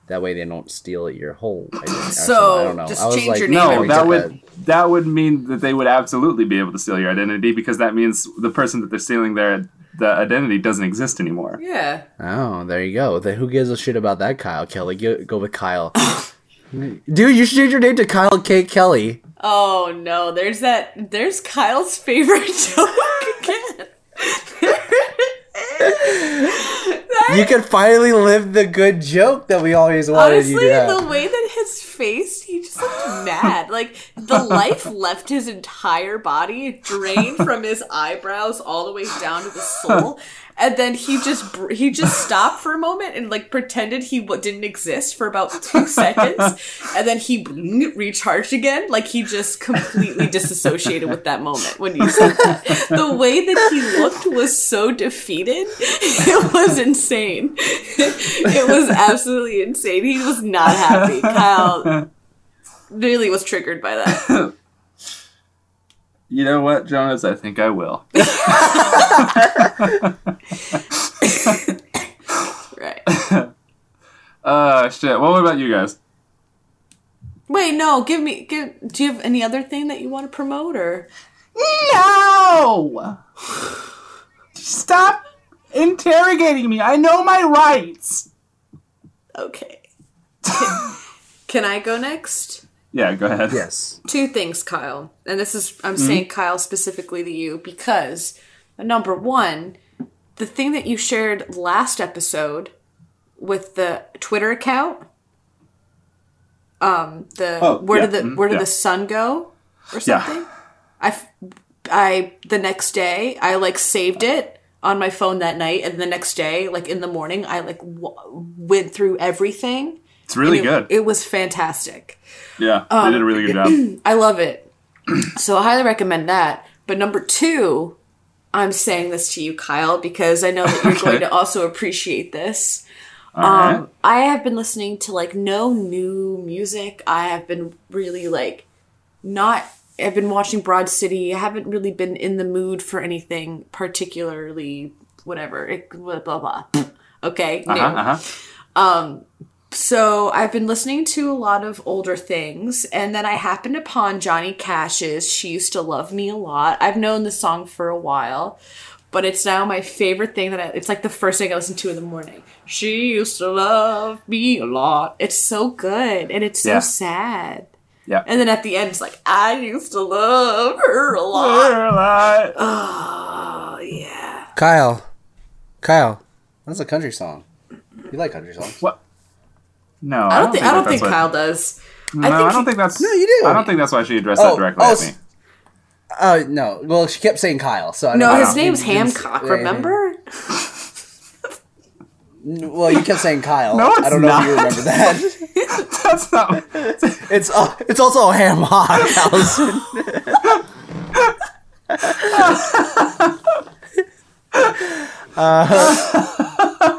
That way, they don't steal your whole. identity <laughs> So, something. I don't know. just I was change like, your name No, every that would that would mean that they would absolutely be able to steal your identity because that means the person that they're stealing their the identity doesn't exist anymore. Yeah. Oh, there you go. Then who gives a shit about that, Kyle Kelly? Go, go with Kyle. <laughs> Dude, you should change your name to Kyle K. Kelly. Oh no, there's that. There's Kyle's favorite <laughs> joke again. <laughs> You can finally live the good joke that we always wanted Honestly, you to have. the way that his face, he looked mad. Like the life left his entire body, drained from his eyebrows all the way down to the soul, and then he just he just stopped for a moment and like pretended he didn't exist for about two seconds, and then he recharged again. Like he just completely disassociated with that moment when you said that. The way that he looked was so defeated. It was insane. It was absolutely insane. He was not happy. Kyle really was triggered by that. <laughs> You know what, Jonas? I think I will. <laughs> Right. <laughs> Uh, shit. Well, what about you guys? Wait, no. Give me. Give. Do you have any other thing that you want to promote or? No! Stop interrogating me. I know my rights. Okay. Can, can I go next? Yeah, go ahead. Yes. Two things, Kyle. And this is I'm saying Kyle specifically to you because number one, the thing that you shared last episode with the Twitter account. Um, the Oh, where yeah, did the mhm, where did yeah. the sun go or Yeah. I, I the next day I like saved it on my phone that night, and the next day, like in the morning, I like w- went through everything. It's really it- good. It was fantastic. Yeah, they did a really good job. <clears throat> I love it. <clears throat> so I highly recommend that. But number two, I'm saying this to you, Kyle, because I know that you're <laughs> going to also appreciate this. Right. Um, I have been listening to like no new music. I have been really like not. I've been watching Broad City. I haven't really been in the mood for anything particularly. Whatever. It, blah blah blah. <clears throat> Okay. Uh-huh, uh-huh. So I've been listening to a lot of older things, and then I happened upon Johnny Cash's "She Used to Love Me" a lot. I've known the song for a while, but it's now my favorite thing that I, it's like the first thing I listen to in the morning. She used to love me a lot. It's so good, and it's so Yeah. sad. Yeah. And then at the end, it's like I used to love her a lot. Oh yeah. Kyle. Kyle. That's a country song. You like country songs? What? No, I don't think I don't that's think what- Kyle does. No, I, think don't he- think that's. No, you do. I don't think that's why she addressed Oh, that directly oh, at me. s- Uh, no. Well, she kept saying Kyle, so I don't No, know. his name's You didn't- Hancock. Remember? Well, you kept saying Kyle. No, it's I don't know if you remember that. <laughs> That's not. <laughs> it's uh, it's also a ham <laughs> hock, Allison.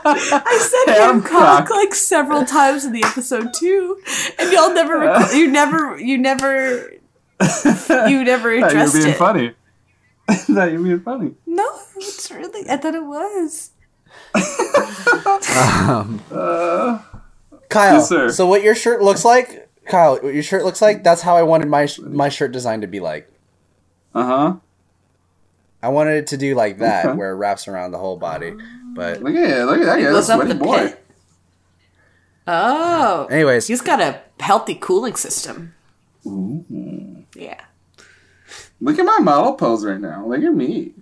I said Hancock. Hancock like several times in the episode too, and y'all never, rec- uh. you never, you never, you never <laughs> Thought you were being it. funny. I <laughs> thought you were being funny. No, it's really. I thought it was. <laughs> Um, uh, Kyle. Yes, sir. So what your shirt looks like, Kyle? What your shirt looks like? That's how I wanted my sh- my shirt design to be like. Uh huh. I wanted it to do like that, Okay. where it wraps around the whole body. But Look at look at that guy. goes That's up sweaty the boy. pit. Oh, anyways, he's got a healthy cooling system. Ooh. Yeah, Look at my model pose right now. Look at me.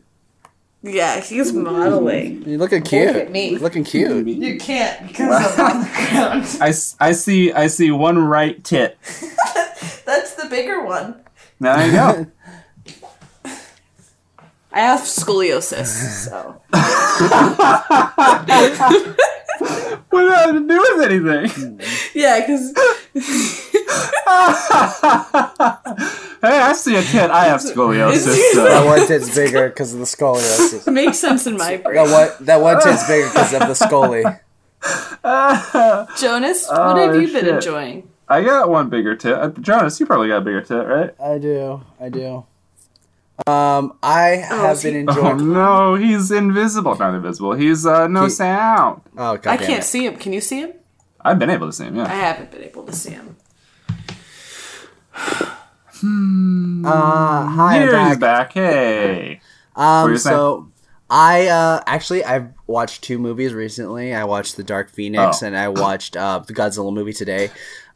yeah, he's modeling. you're looking cute. Look at me. You're looking cute. You can't because I'm on the ground. <laughs> I, s- I see I see one right tit. <laughs> That's the bigger one. There you go. I have scoliosis, so <laughs> what does that have to do with anything? yeah, because <laughs> hey, I see a tit. I have scoliosis. That one tit's bigger because of the scoliosis. it <laughs> makes sense in my brain. That one that one tit's bigger because of the scolly. Jonas, what Oh, have you been shit. enjoying? I got one bigger tit. Uh, Jonas, you probably got a bigger tit, right? I do. I do. Um, I have been he- <laughs> Oh no, he's invisible. Not invisible. He's uh, no He- sound. Oh, God I can't it. see him. Can you see him? I've been able to see him. Yeah. I haven't been able to see him. hmm. Uh, hi, I'm Here back. he's back. Hey. Um, so I uh actually I've watched two movies recently. I watched The Dark Phoenix Oh. and I <coughs> watched uh the Godzilla movie today.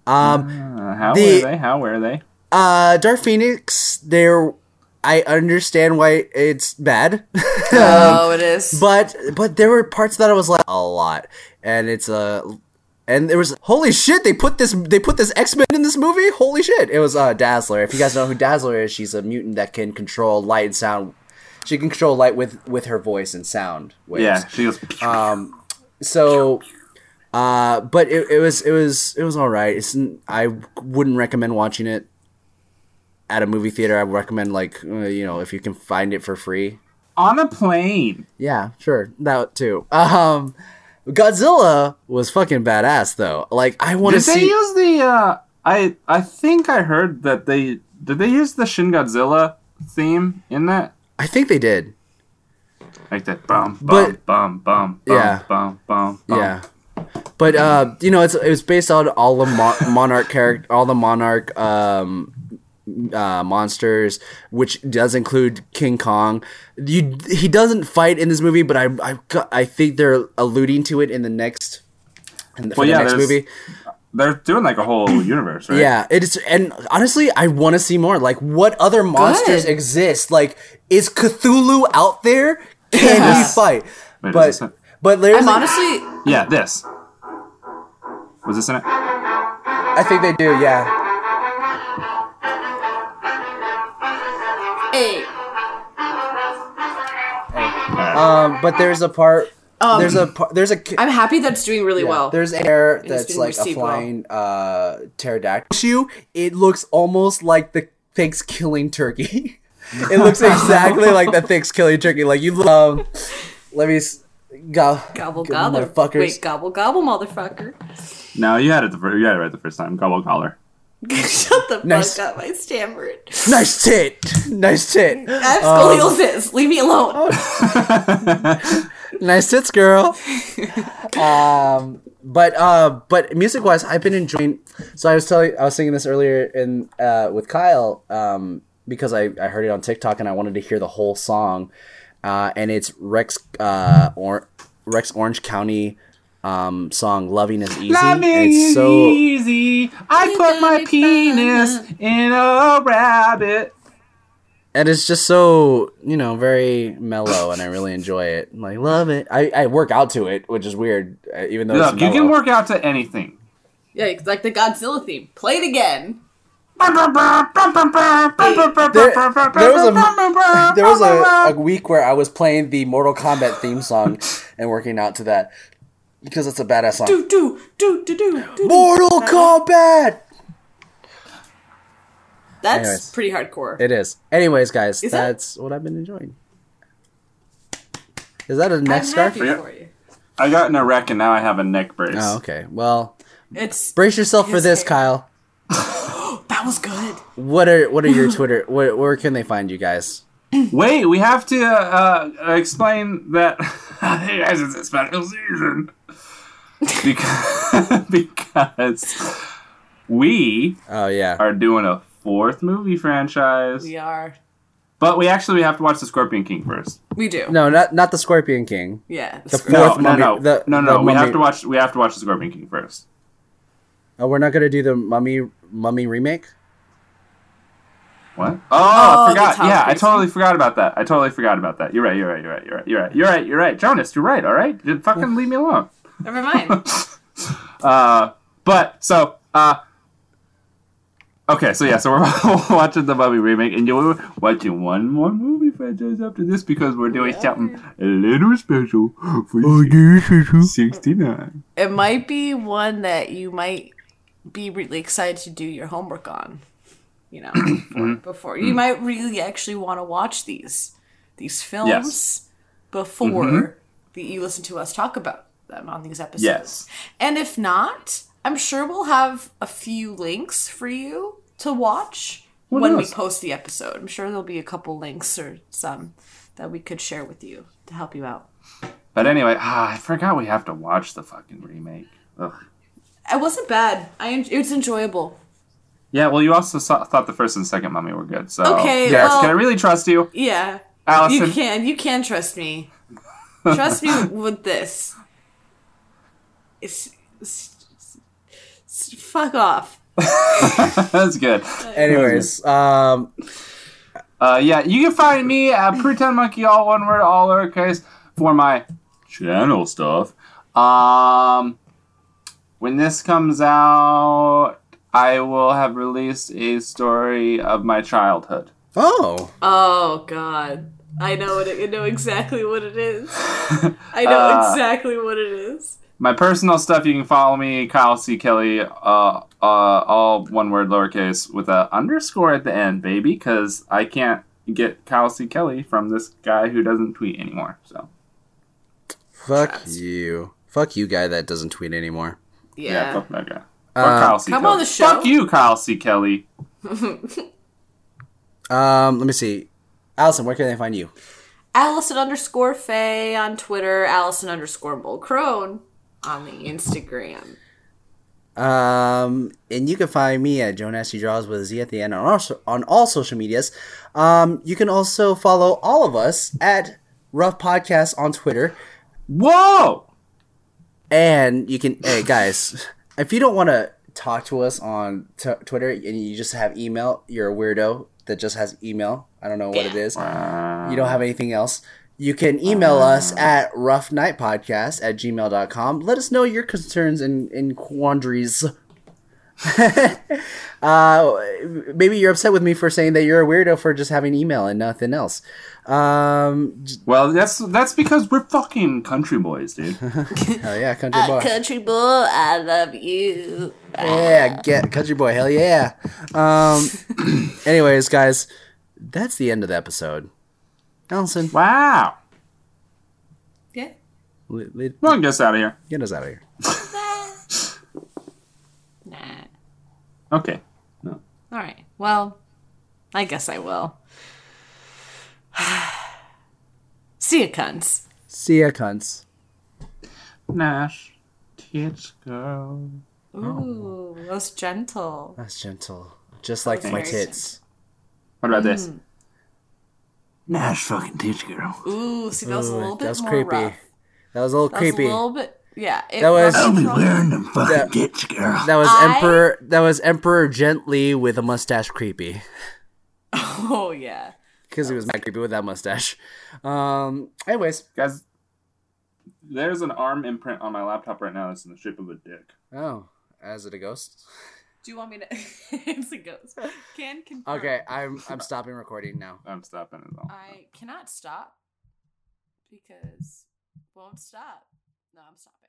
Um, Uh, how The- were they? How were they? uh, Dark Phoenix. There, I understand why it's bad. <laughs> Oh, it is. but but there were parts that I was like a lot, and it's a. and there was holy shit they put this they put this X Men in this movie holy shit it was uh, Dazzler if you guys know who Dazzler is she's a mutant that can control light and sound she can control light with with her voice and sound waves. Yeah, she goes. Um, so, uh, but it, it was it was it was all right. It's n- I wouldn't recommend watching it at a movie theater. I would recommend like uh, you know if you can find it for free. on a plane. Yeah, sure that too. Um, Godzilla was fucking badass though. Like I want to Did they use the? uh I I think I heard that they did they use the Shin Godzilla theme in that? I think they did. Like that bum bum But- bum bum bum Yeah. bum bum bum. Yeah. But uh, you know, it's it was based on all the mon- <laughs> monarch character, all the monarch um, uh, monsters, which does include King Kong. You he doesn't fight in this movie, but I I, I think they're alluding to it in the next in the, for Well, the yeah, next there's- movie. They're doing like a whole <clears throat> universe, right? Yeah, it's and honestly, I want to see more. Like, what other monsters Good. exist? Like, is Cthulhu out there? Can he fight? Wait, is but this it? but there's I'm like- honestly Yeah, this. Was this in it? I think they do. Yeah. Um, but there's a part. Um, there's a part. There's a. ki- I'm happy that's doing really yeah, well. There's air that's like a received well. flying uh pterodactyl. It looks almost like the thing's killing turkey. <laughs> it looks exactly like the thing's killing turkey. Like you um, let me s- go Gobble good gobble. motherfuckers. Wait, gobble gobble, motherfucker. No, you had it. The first, you had it right the first time. Gobble collar. <laughs> Shut the Nice. fuck up, I stammered. Nice tit, nice tit, I have scoliosis. Leave me alone. <laughs> nice tits, girl. um, but uh, but music wise, I've been enjoying. So I was telling, I was singing this earlier in uh with Kyle, um, because I I heard it on TikTok and I wanted to hear the whole song, uh, and it's Rex uh or Rex Orange County. Um, song "Loving Is Easy." and it's so easy. I put my penis in a rabbit. and it's just so you know very mellow, and I really enjoy it. I'm like love it. I, I work out to it, which is weird, uh, even though Look, it's you can mellow. work out to anything. yeah, it's like the Godzilla theme. Play it again. there was a <laughs> there was a, a week where I was playing the Mortal Kombat theme song and working out to that because it's a badass song. Do do do do do do. Mortal Kombat. That's Anyways. pretty hardcore. It is. Anyways, guys, Is that- that's what I've been enjoying. Is that a I'm neck scarf? happy Yeah. for you. I got in a wreck and now I have a neck brace. Oh, okay. Well, It's brace yourself for His this, hair. Kyle. <gasps> that was good. What are what are your <laughs> Twitter? Where, where can they find you guys? Wait, we have to uh, uh, explain that. <laughs> hey guys, it's a special season <laughs> because <laughs> because we oh yeah are doing a fourth movie franchise. We are. But we actually we have to watch the Scorpion King first. We do. No, not not the Scorpion King. Yeah. The fourth no, mummy, no, no. The, no, no, no. We have to watch we have to watch the Scorpion King first. Oh, we're not gonna do the mummy mummy remake? What? Oh, oh I forgot. Yeah, I totally forgot about that. I totally forgot about that. You're right, you're right, you're right, you're right, you're right, you're right, you're right. Jonas, you're right, alright? Fucking leave me alone. Never mind. <laughs> Uh, but so uh, okay. So yeah. So we're <laughs> watching the Mummy remake, and you're watching one more movie franchise after this because we're doing something a little special for sixty nine. it might be one that you might be really excited to do your homework on. You know, <clears throat> before, before. you might really actually want to watch these these films Yes. before the, you listen to us talk about them on these episodes. Yes. And if not, I'm sure we'll have a few links for you to watch Who when knows? we post the episode. I'm sure there'll be a couple links or some that we could share with you to help you out. But anyway, ah, I forgot we have to watch the fucking remake. Ugh. It wasn't bad. I it was enjoyable. Yeah, well, you also saw, thought the first and second Mummy were good. So Okay, yes, well- can I really trust you, Yeah. Allison? You can. You can trust me. Trust me <laughs> with this. It's, it's- it's- fuck off. <laughs> That's good. Anyways, um, Uh, yeah, you can find me at Pretend Monkey, all one word, all lowercase, for my channel stuff. Um, when this comes out, I will have released a story of my childhood. oh, Oh God. I know what it, I know exactly what it is. <laughs> I know Uh, exactly what it is. My personal stuff, you can follow me, Kyle C. Kelly, uh, uh, all one word, lowercase, with a underscore at the end, baby, because I can't get Kyle C. Kelly from this guy who doesn't tweet anymore. So fuck you, fuck you, guy that doesn't tweet anymore. yeah, Yeah. fuck that guy. Fuck Uh, Kyle C. come Kelly. on the show. Fuck you, Kyle C. Kelly. <laughs> Um, let me see. Allison, where can they find you? Allison underscore Faye on Twitter, Allison underscore Mulcrone on the Instagram. Um, and you can find me at Joe Nasty Draws with a Z at the end on all, on all social medias. Um, you can also follow all of us at Rough Podcast on Twitter. Whoa! And you can, hey guys, if you don't want to talk to us on t- Twitter and you just have email, you're a weirdo that just has email. I don't know what it is. You don't have anything else. You can email us at roughnightpodcast at gmail.com. Let us know your concerns and, and quandaries. <laughs> uh, maybe you're upset with me for saying that you're a weirdo for just having email and nothing else. Um, Well, that's that's because we're fucking country boys, dude. <laughs> hell yeah, country boy. Country boy, I love you. Yeah, get country boy. Hell yeah. Um. <clears throat> anyways, guys, that's the end of the episode. Allison, wow. Yeah. li- li- Well, get us out of here. get us out of here. <laughs> Nah. Okay. No. All right. Well, I guess I will. <sighs> See ya, cunts. See ya, cunts. Nash, teach girl. Ooh, oh. most gentle. That's gentle, just like my very tits. What about this? Hmm. Nash, fucking teach girl. Ooh, see, that was a little bit That was more creepy. rough. That was a little That was creepy. a little bit, yeah. It That was- I'll be wrong. them fucking That- tits, girl. That was I- Emperor. That was Emperor gently with a mustache creepy <laughs> Oh yeah. because he was mad creepy with that mustache. Um. Anyways. Guys, there's an arm imprint on my laptop right now that's in the shape of a dick. Oh, as it a ghost. <laughs> Do you want me to? it's a ghost. Can confirm. Okay, I'm I'm stopping recording now. I'm stopping it all. I cannot stop because won't stop. No, I'm stopping.